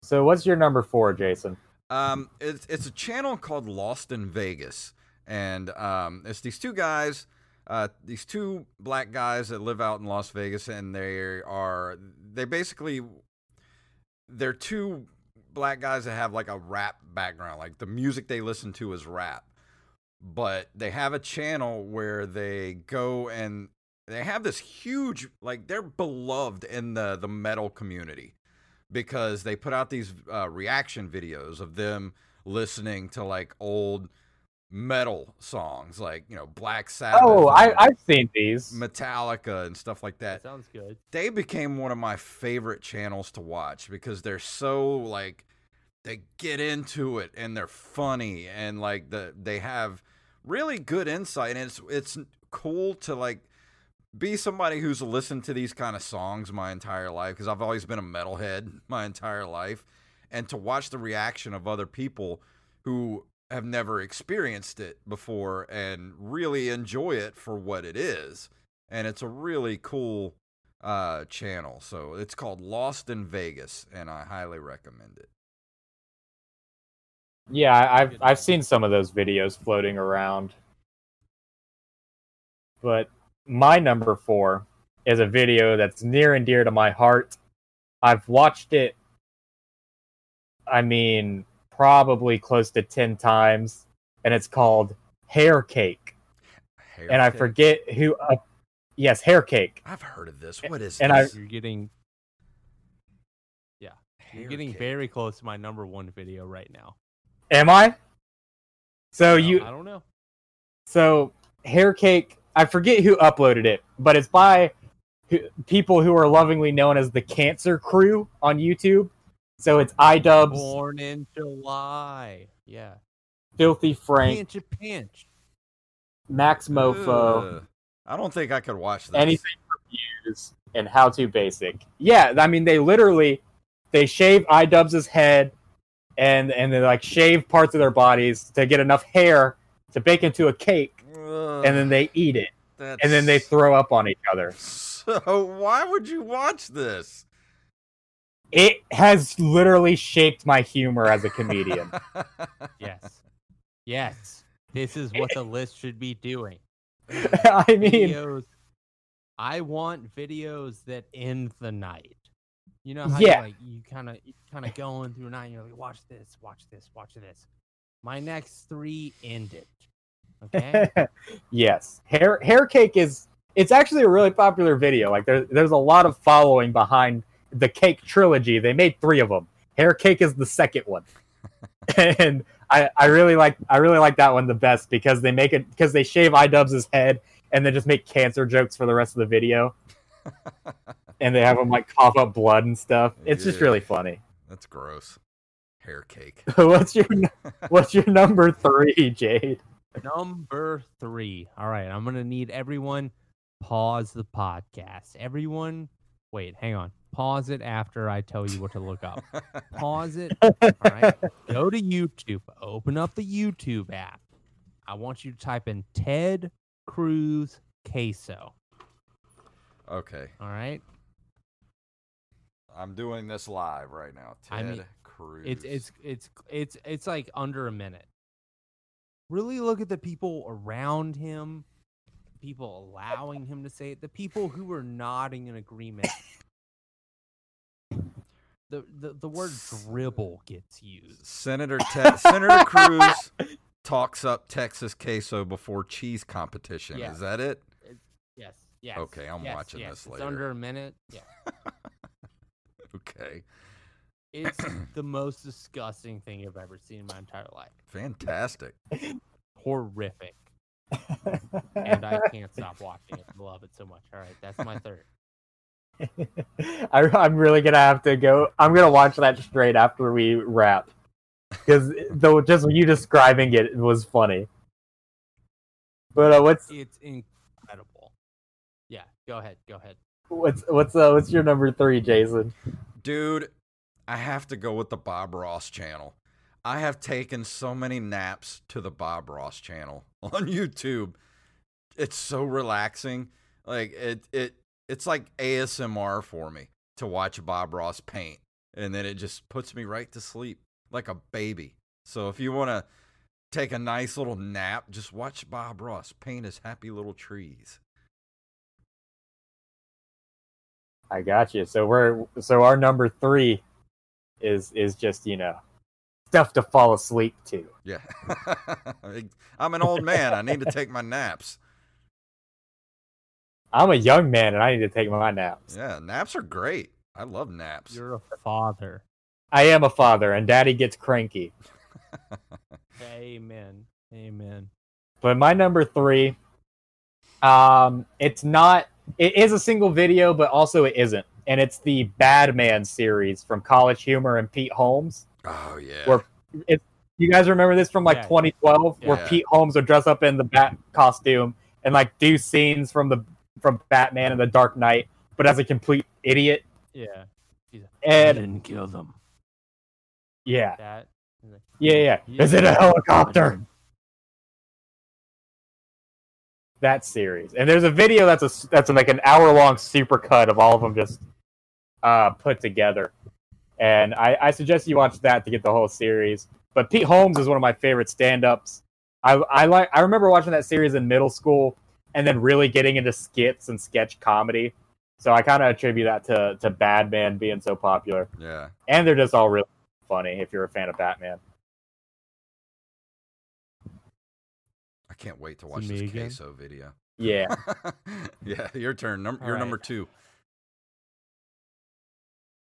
So what's your number four, Jason? Um, it's it's a channel called Lost in Vegas, and um, it's these two guys, uh, these two black guys that live out in Las Vegas, and they are they basically they're two black guys that have like a rap background, like the music they listen to is rap, but they have a channel where they go and they have this huge like they're beloved in the the metal community because they put out these uh, reaction videos of them listening to like old metal songs like you know Black Sabbath Oh, I, I've seen these. Metallica and stuff like That that sounds good. they became one of my favorite channels to watch because they're so like they get into it and they're funny and like the they have really good insight and it's it's cool to like be somebody who's listened to these kind of songs my entire life because I've always been a metalhead my entire life and to watch the reaction of other people who have never experienced it before and really enjoy it for what it is. And it's a really cool uh, channel. So it's called Lost in Vegas, and I highly recommend it. Yeah, I- I've I've seen some of those videos floating around. But my number four is a video that's near and dear to my heart. I've watched it, I mean, probably close to 10 times, and it's called Hair Cake. Hair And I forget who, uh, yes, Hair Cake. I've heard of this. What is and I- this? You're getting Yeah. you're getting Cake. very close to my number one video right now. Am I? So No, you, I don't know. So hair cake, I forget who uploaded it, but it's by who, people who are lovingly known as the Cancer Crew on YouTube. So it's iDubbbz, Born in July. Yeah. Filthy Frank, Pinch a pinch. Maxmoefoe, Ugh. I don't think I could watch this. anything reviews, and How to Basic. Yeah, I mean they literally they shave iDubbbz's head and and they like shave parts of their bodies to get enough hair to bake into a cake, Ugh, and then they eat it, that's... and then they throw up on each other. So why would you watch this? It has literally shaped my humor as a comedian. Yes. Yes. This is what the list should be doing. I mean, Videos. I want videos that end the night. You know how Yeah. you like you kind of you kind of going through a night and you're like, watch this, watch this, watch this. My next three ended. Okay. yes, hair hair cake is it's actually a really popular video. Like there, there's a lot of following behind the cake trilogy. They made three of them. Hair cake is the second one, and I, I really like I really like that one the best because they make it because they shave iDubbbz's head and then just make cancer jokes for the rest of the video, and they have him like cough up blood and stuff. It's just really funny. That's gross. Hair cake. what's your what's your number three, Jade? Number three. All right, I'm gonna need everyone pause the podcast. Everyone, wait, hang on. Pause it after I tell you what to look up. Pause it. All right. Go to YouTube. Open up the YouTube app. I want you to type in Ted Cruz queso. okay, All right. I'm doing this live right now. Ted I mean, Cruz. It's it's it's it's it's like under a minute. Really look at the people around him, people allowing him to say it, the people who were nodding in agreement. The, the the word dribble gets used. Senator Te- Senator Cruz talks up Texas queso before cheese competition. Yeah. Is that it? Yes. Yes. Okay, I'm yes, watching yes. this It's later. under a minute. Yeah. Okay, It's the most disgusting thing I've ever seen in my entire life. fantastic. Horrific. And I can't stop watching it. I love it so much. All right, that's my third. I, I'm really gonna have to go. I'm gonna watch that straight after we wrap because though just you describing it was funny. But uh, what's It's incredible. Yeah, go ahead. Go ahead. what's what's uh, what's your number three, Jason? Dude, I have to go with the Bob Ross channel. I have taken so many naps to the Bob Ross channel on YouTube. It's so relaxing. Like it it it's like ASMR for me to watch Bob Ross paint and then it just puts me right to sleep like a baby. So if you want to take a nice little nap, just watch Bob Ross paint his happy little trees. I got you. So we're so our number three is is just you know stuff to fall asleep to. Yeah. I'm an old man. I need to take my naps. I'm a young man and I need to take my naps. Yeah, naps are great. I love naps. You're a father. I am a father and daddy gets cranky. Amen. Amen. But my number three, um, it's not. It is a single video, but also it isn't, and it's the Bad Man series from College Humor and Pete Holmes. oh yeah. Where it, you guys remember this from like Yeah. 2012, where Pete Holmes would dress up in the Bat costume and like do scenes from the from Batman and the Dark Knight, but as a complete idiot. Yeah. And didn't kill them. yeah, That like, Yeah, yeah. Yeah. Is it a helicopter? That series, and there's a video that's a that's like an hour long super cut of all of them just uh, put together, and I, I suggest you watch that to get the whole series. But Pete Holmes is one of my favorite stand ups. I I like I remember watching that series in middle school, and then really getting into skits and sketch comedy. So I kind of attribute that to to Bad Man being so popular, Yeah. and they're just all really funny if you're a fan of Batman. I can't wait to watch this again? queso video. Yeah. yeah, your turn. Num- All you're right. number two.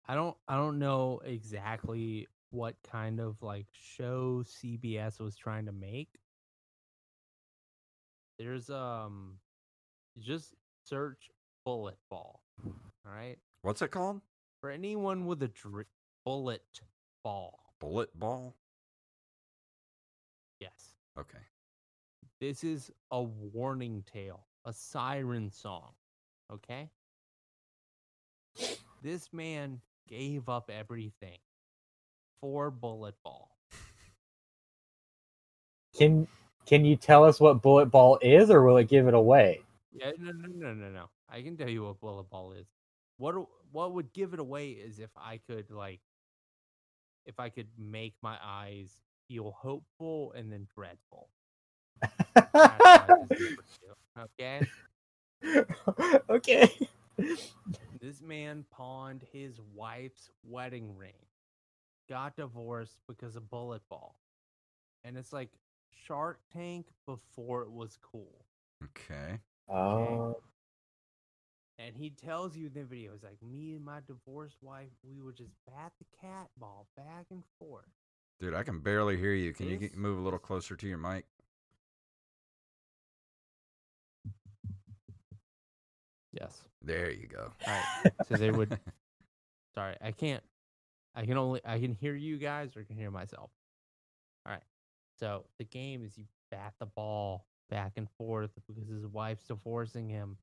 I don't I don't know exactly what kind of like show CBS was trying to make. There's um just search bullet ball. All right? What's it called? For anyone with a dr- bullet ball. Bullet ball. Yes. Okay. This is a warning tale, a siren song. Okay? This man gave up everything for bullet ball. Can can you tell us what bullet ball is, or will it give it away? Yeah, no, no, no, no, no. I can tell you what bullet ball is. What what would give it away is if I could like, if I could make my eyes feel hopeful and then dreadful. That's my number two, Okay, okay. this man pawned his wife's wedding ring, got divorced because of bullet ball, and it's like Shark Tank before it was cool. Okay. Oh, And he tells you in the video, he's like, me and my divorced wife, we would just bat the cat ball back and forth. Dude, I can barely hear you. Can you get, move a little closer to your mic? Yes. There you go. All right. So they would. Sorry, I can't. I can only. I can hear you guys or I can hear myself. So the game is you bat the ball back and forth because his wife's divorcing him.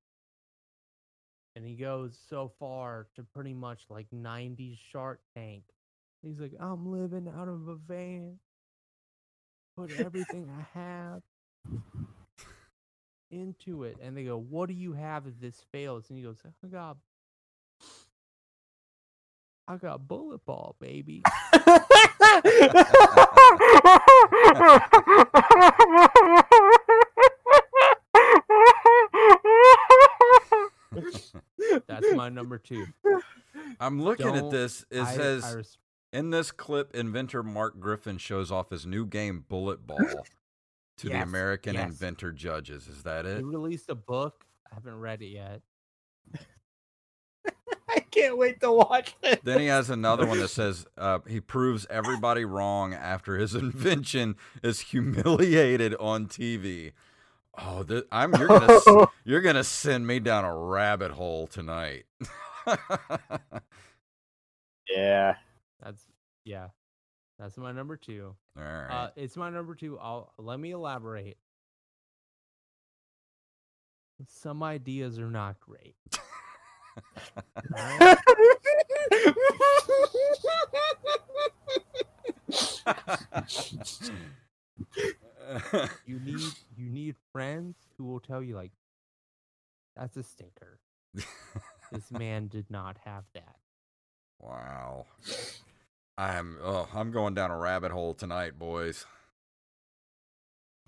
And he goes so far to pretty much like 90s Shark Tank. He's like, I'm living out of a van. Put everything I have into it. And they go, What do you have if this fails? And he goes, I got I got bullet ball, baby. That's my number two. I'm looking at Don't- this. It I- says I res- in this clip, inventor Mark Griffin shows off his new game Bullet Ball to the American yes. inventor judges. Is that it? He released a book. I haven't read it yet. I can't wait to watch it. Then he has another one that says uh, he proves everybody wrong after his invention is humiliated on TV. Oh, th- I'm you're gonna s- you're gonna send me down a rabbit hole tonight. yeah. That's yeah. That's my number two. All right. Uh, it's my number two. I'll let me elaborate. Some ideas are not great. Alright? You need you need friends who will tell you like that's a stinker. This man did not have that. wow. I'm oh I'm going down a rabbit hole tonight, boys.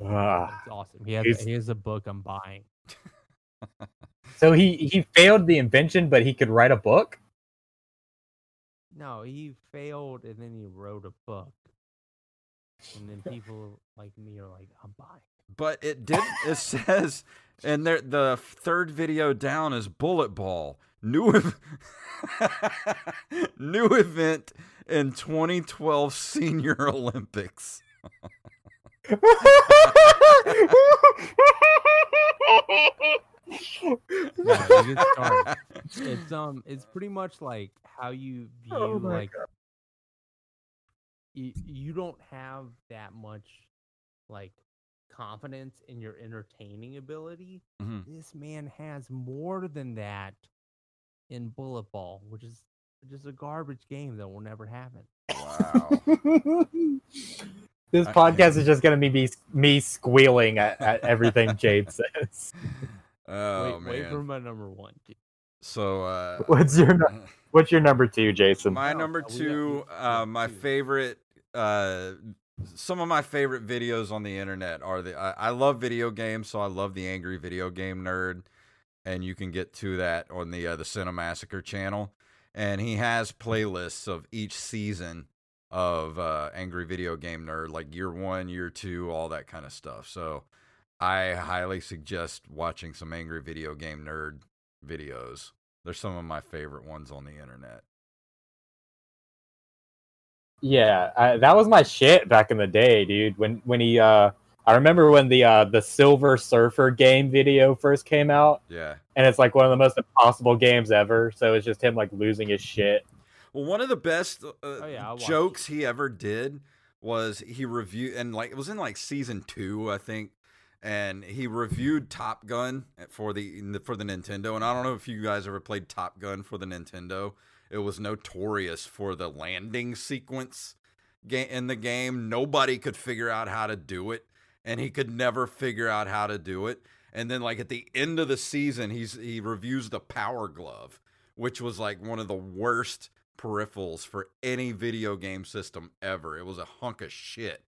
Ah. It's awesome. He has He's- he has a book I'm buying. So he he failed the invention, but he could write a book. No, he failed and then he wrote a book. And then people like me are like, I'm buying. But it did. It says, and there the third video down is bullet ball. New ev- new event in 2012 Senior Olympics. No, you get started. It's um it's pretty much like how you view Oh like you, you don't have that much like confidence in your entertaining ability. Mhm. This man has more than that in bullet ball, which is just a garbage game that will never happen. Wow. this podcast is just gonna be me, me squealing at, at everything Jade says. Oh wait, wait for my number one. dude. So uh What's your What's your number two, Jason? my No, number no, we got- two, uh my two. favorite uh some of my favorite videos on the internet are the I, I love video games, so I love the Angry Video Game Nerd, and you can get to that on the uh, the Cinemassacre channel. And he has playlists of each season of uh, Angry Video Game Nerd, like year one, year two, all that kind of stuff. So I highly suggest watching some Angry Video Game Nerd videos. They're some of my favorite ones on the internet. Yeah, I, that was my shit back in the day, dude. When when he, uh, I remember when the uh, the Silver Surfer game video first came out, Yeah. and it's like one of the most impossible games ever. So it's just him like losing his shit. Well, one of the best uh, Oh, yeah, jokes he ever did was he reviewed and like it was in like season two, I think, and he reviewed Top Gun for the for the Nintendo. And I don't know if you guys ever played Top Gun for the Nintendo. It was notorious for the landing sequence in the game. Nobody could figure out how to do it, and he could never figure out how to do it. And then, like at the end of the season, he's he reviews the Power Glove, which was like one of the worst peripherals for any video game system ever. It was a hunk of shit.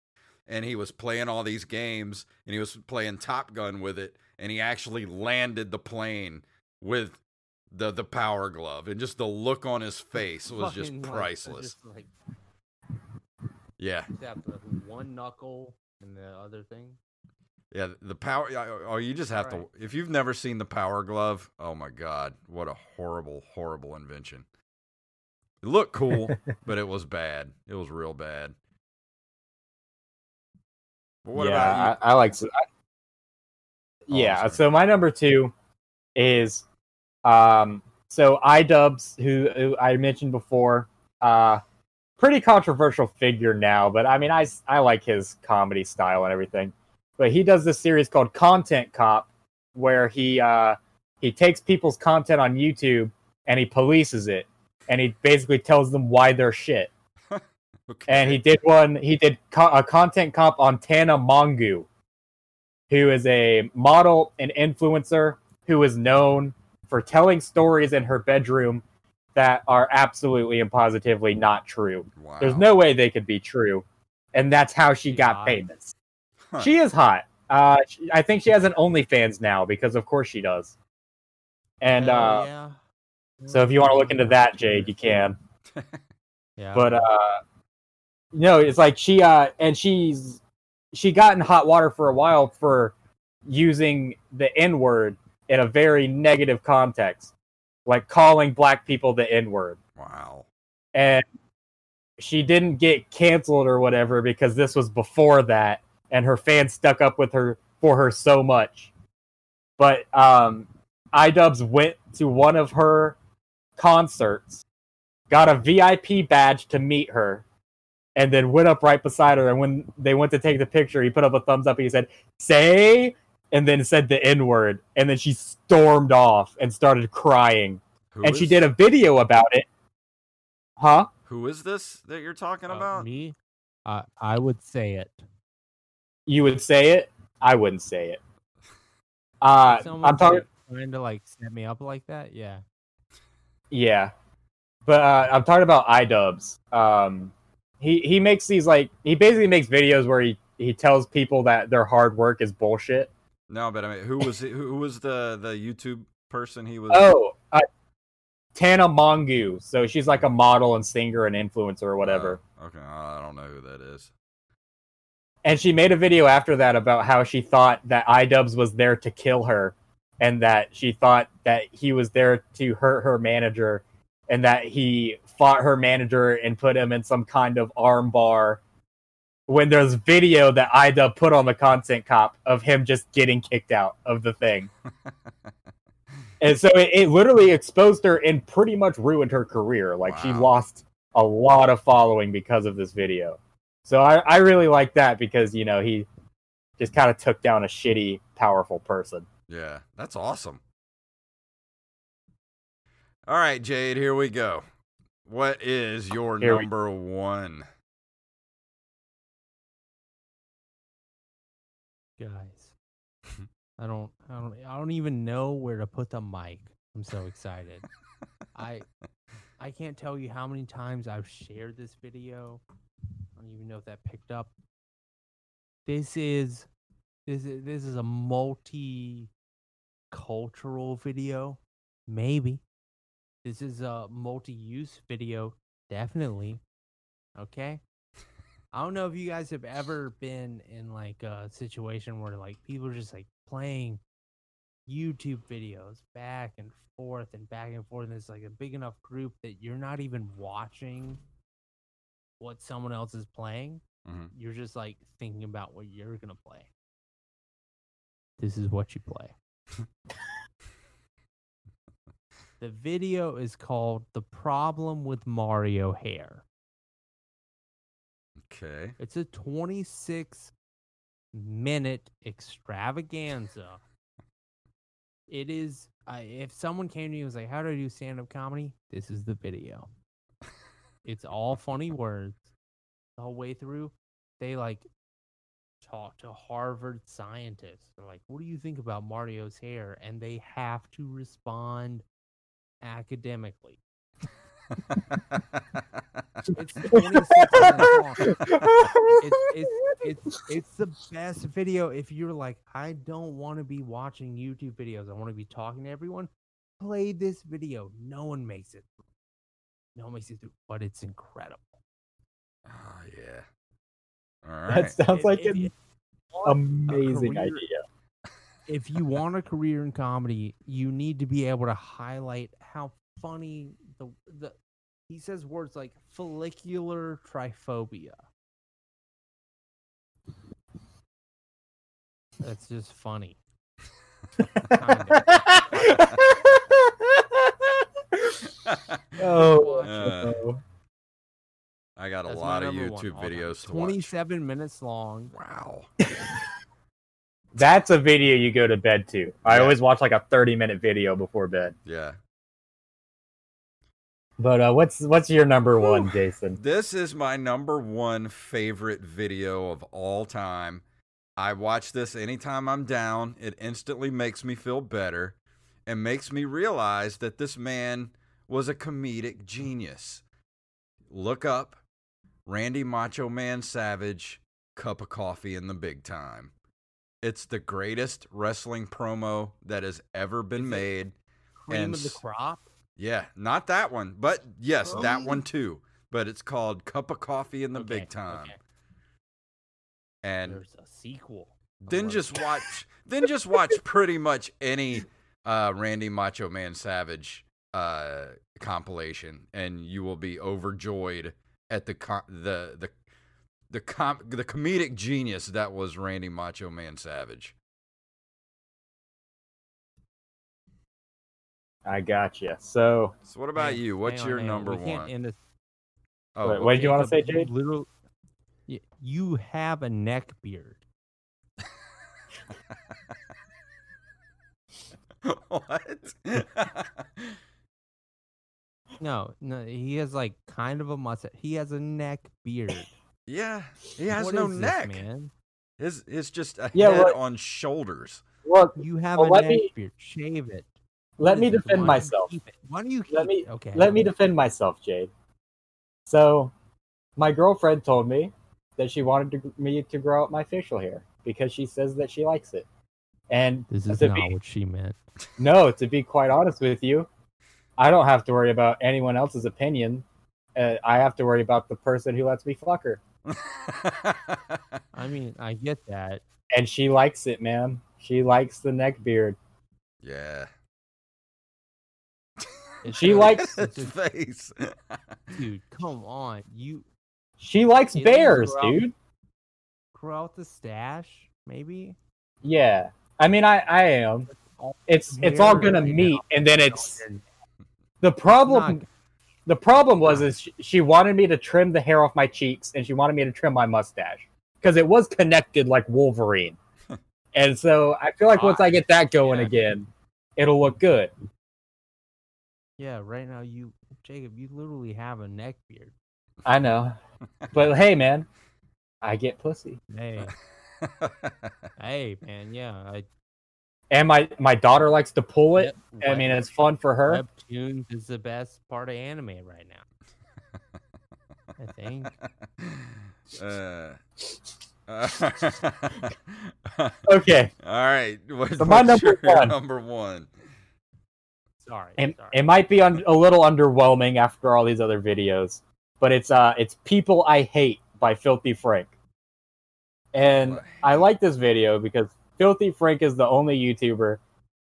And he was playing all these games and he was playing Top Gun with it and he actually landed the plane with the the power glove and just the look on his face was just like, priceless. just, like, Yeah. except one knuckle and the other thing. Yeah, the power oh, oh you just have Right. to if you've never seen the power glove, oh my god, what a horrible horrible invention. It looked cool, but it was bad. It was real bad. But what yeah, about I, I like. I, Oh, yeah, sorry. so my number two is um so iDubbbz, who, who I mentioned before, uh pretty controversial figure now, but I mean I I like his comedy style and everything. But he does this series called Content Cop where he uh he takes people's content on YouTube and he polices it and he basically tells them why they're shit. You? Okay. and he did one. He did co- a Content Cop on Tana Mongeau, who is a model and influencer who is known for telling stories in her bedroom that are absolutely and positively not true. wow. There's no way they could be true, and that's how she She's got hot. famous. Huh. She is hot. Uh, she- I think she has an OnlyFans now because, of course, she does. And Hell uh, yeah. so, if you want to look into that, Jade, you can. yeah, but uh no it's like she uh and she's she got in hot water for a while for using the n word in a very negative context like calling black people the n word wow. and she didn't get canceled or whatever because this was before that and her fans stuck up with her for her so much but um idubbbz went to one of her concerts got a vip badge to meet her and then went up right beside her. And when they went to take the picture he put up a thumbs up and he said say and then said the n word and then she stormed off and started crying. Who and she did a video about it. Huh? Who is this that you're talking Uh, about? me, uh, I would say it. you would say it? I wouldn't say it. Uh i'm talking trying to like set me up like that. Yeah. yeah. But uh, i'm talking about idubbbz. Um he he makes these like he basically makes videos where he he tells people that their hard work is bullshit No, but I mean, who was who was the the YouTube person? He was. oh uh, tana mongeau so she's like a model and singer and influencer or whatever Oh, okay, I don't know who that is. and she made a video after that about how she thought that idubbbz was there to kill her and that she thought that he was there to hurt her manager and that he fought her manager and put him in some kind of arm bar when there's video that Ida put on the content cop of him just getting kicked out of the thing and so it, it literally exposed her and pretty much ruined her career like she lost a lot of following because of this video so I, I really like that because you know he just kind of took down a shitty, powerful person. Yeah, that's awesome. All right, Jade, here we go. What is your Here we- number one? guys. I don't, I don't, I don't even know where to put the mic. I'm so excited. I, I can't tell you how many times I've shared this video. I don't even know if that picked up. This is, this is, this is a multi cultural video, maybe. This is a multi use video, definitely. Okay. I don't know if you guys have ever been in like a situation where like people are just like playing YouTube videos back and forth and back and forth, and it's like a big enough group that you're not even watching what someone else is playing. Mhm. You're just like thinking about what you're gonna play. This is what you play. the video is called "The Problem with Mario Hair." Okay. It's a 26 minute extravaganza. It is. I if someone came to me and was like, "How do I do stand up comedy?" This is the video. It's all funny words the whole way through. They like talk to Harvard scientists. They're like, "What do you think about Mario's hair?" And they have to respond academically. It's 26 it's, it's it's it's the best video if you're like i don't want to be watching youtube videos i want to be talking to everyone play this video no one makes it through. no one makes it through but it's incredible oh yeah. All That sounds If- like if an you want a amazing idea. If you want a career in comedy you need to be able to highlight how funny the the he says words like follicular triphobia that's just funny oh, Uh. I got a That's my lot of number one YouTube videos 27 minutes long. Wow. That's a video you go to bed to. I Yeah. always watch like a 30 minute video before bed. Yeah. But uh, what's what's your number one, Jason? This is my number one favorite video of all time. I watch this anytime I'm down. It instantly makes me feel better and makes me realize that this man was a comedic genius. Look up Randy Macho Man Savage, Cup of Coffee in the Big Time. It's the greatest wrestling promo that has ever been Is made. Cream And of the crop. Yeah, not that one, but yes, that one too. But it's called Cup of Coffee in the Okay, Big Time. okay. And There's a sequel. then just watch then just watch pretty much any uh Randy Macho Man Savage uh compilation and you will be overjoyed at the co- the the the com- the comedic genius that was Randy Macho Man Savage. I got you. So, So what about Hang- you? What's on, your hang on. number We can't one? end this- Oh, Wait, what did you want to say, Jade? Literal, you have a neck beard. what? No, no, he has like kind of a mustache. He has a neck beard. Yeah, he has What no is this, neck. man. His it's just a Yeah, head what- on shoulders. look, You have Well, a neck me- beard. Shave it. let What me is it? defend Why myself. Why do you keep Let me- it? Okay. Let me defend myself, Jade. So, my girlfriend told me that she wanted to, me to grow out my facial hair because she says that she likes it. And This is not be, what she meant. no, to be quite honest with you, I don't have to worry about anyone else's opinion. Uh, I have to worry about the person who lets me fuck her. I mean, I get that. And she likes it, man. She likes the neck beard. yeah. It's She likes- it's his face. dude. Come on, you She likes You bears, grow out- dude. grow out the stash, maybe. Yeah. I mean, I, I am. It's it's all gonna meet, and then it's the problem. Not- The problem was is she, she wanted me to trim the hair off my cheeks, and she wanted me to trim my mustache because it was connected like Wolverine. and so I feel like once I get that ah, going Yeah. again, it'll look good. Yeah, right now you Jacob, you literally have a neck beard. I know, but hey, man, I get pussy, Hey, hey, man, yeah. I, and my my daughter likes to pull it. Web- I mean, it's fun for her. Webtoons is the best part of anime right now. I think. uh, Okay, All right. What, So my what's number your one. number one? Sorry. it, sorry. it might be un- a little underwhelming after all these other videos, but it's uh it's people I hate by Filthy Frank, and What? I like this video because Filthy Frank is the only YouTuber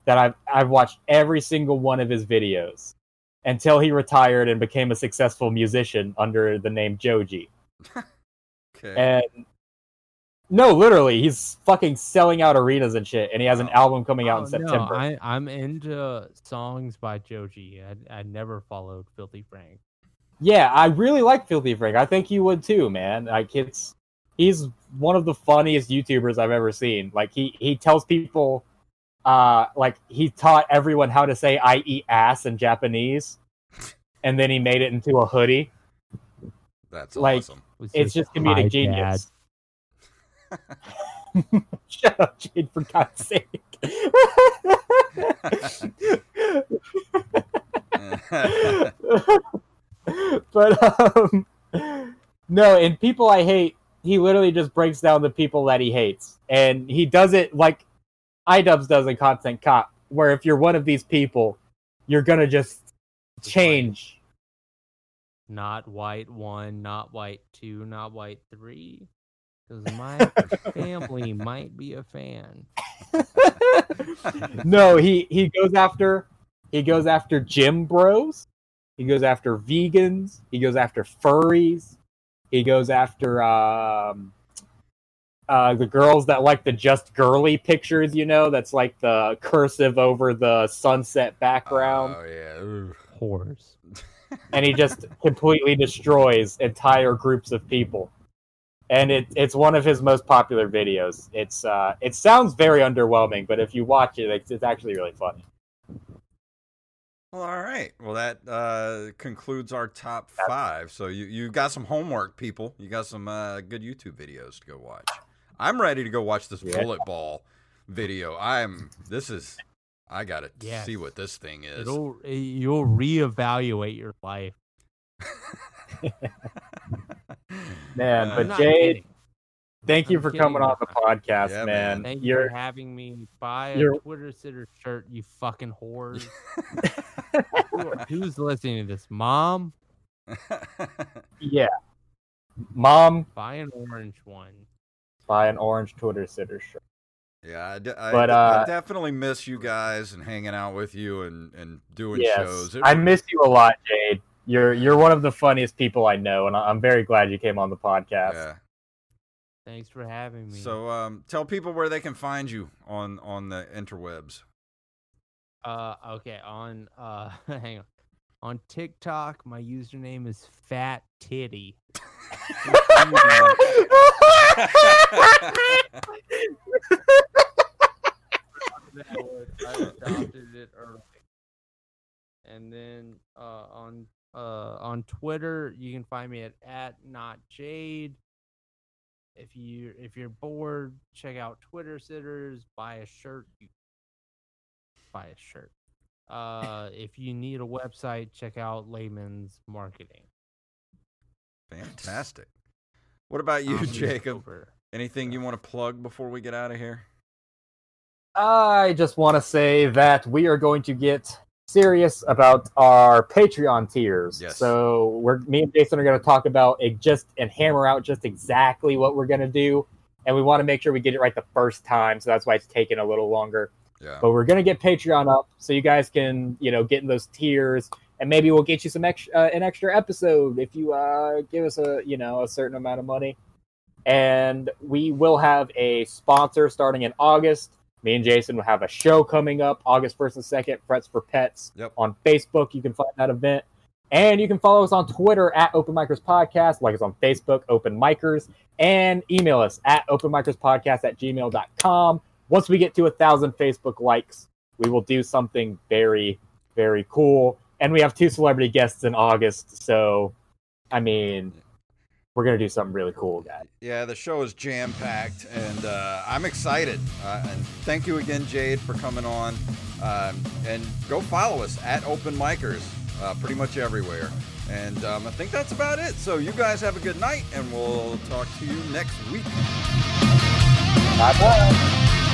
that I've I've watched every single one of his videos until he retired and became a successful musician under the name Joji. Okay. And no, literally, he's fucking selling out arenas and shit, and he has an Oh. album coming out Oh, in September. No, I, I'm into songs by Joji. I, I never followed Filthy Frank. Yeah, I really like Filthy Frank. I think you would too, man. Like it's he's one of the funniest YouTubers I've ever seen. Like he he tells people uh like he taught everyone how to say I eat ass in Japanese and then he made it into a hoodie. That's like- awesome. Was It's just comedic genius. Shut up, Jade, for God's sake. but um no and people i hate he literally just breaks down the people that he hates. And he does it like iDubbbz does in content cop where if you're one of these people you're gonna just Just change. Not white one, not white two, not white three. Because my family might be a fan. no he he goes after he goes after gym bros. He goes after vegans. He goes after furries he goes after um uh the girls that like the just girly pictures you know that's like the cursive over the sunset background Oh yeah. Ooh. Whores. and he just completely destroys entire groups of people and it, it's one of his most popular videos it's uh it sounds very underwhelming but if you watch it it's, it's actually really funny Well, all right. Well, that uh, concludes our top five. So you you got some homework, people. You got some uh, good YouTube videos to go watch. I'm ready to go watch this Yeah. bullet ball video. I'm. This is. I gotta Yes. see what this thing is. It'll you'll reevaluate your life. Man, Uh, but I'm Jade, kidding. Thank you I'm for kidding coming on the podcast Yeah, man, man. Thank you you're for having me. Buy a you're- Twitter sitter shirt, you fucking whores. Who- Who's listening to this? Mom, yeah mom buy an orange one. buy an orange twitter sitter shirt yeah, I, de- I, But, de- I uh, definitely miss you guys and hanging out with you and, and doing yes shows. It i was- miss you a lot jade you're you're one of the funniest people i know and I- i'm very glad you came on the podcast Yeah. Thanks for having me. So um, tell people where they can find you on on the interwebs. Uh, okay. On uh, hang on. On TikTok, my username is Fat Titty. I adopted it early. And then uh, on uh, on Twitter, you can find me at at not jade. If you if you're bored, check out Twitter sitters. Buy a shirt. You buy a shirt. Uh, if you need a website, check out Layman's Marketing. Fantastic. What about you, I'm Jacob? over. Anything you want to plug before we get out of here? I just want to say that we are going to get serious about our Patreon tiers. Yes. So we're me and Jason are going to talk about it just and hammer out just exactly what we're going to do, and we want to make sure we get it right the first time. So that's why it's taking a little longer. Yeah. But we're going to get Patreon up so you guys can you know get in those tiers, and maybe we'll get you some extra uh, an extra episode if you uh, give us a you know a certain amount of money. And we will have a sponsor starting in August. Me and Jason will have a show coming up August 1st and 2nd, Frets for Pets. Yep. On Facebook, you can find that event. And you can follow us on Twitter at Open Micers Podcast, like us on Facebook, Open Micers, and email us at openmicerspodcast at gmail.com. Once we get to a thousand Facebook likes, we will do something very, very cool. and we have two celebrity guests in August. So, I mean, we're gonna do something really cool, guys. Yeah, the show is jam packed, and uh, I'm excited. Uh, and thank you again, Jade, for coming on. Um, and go follow us at Open Micers, uh, pretty much everywhere. And um, I think that's about it. So you guys have a good night, and we'll talk to you next week. Bye bye.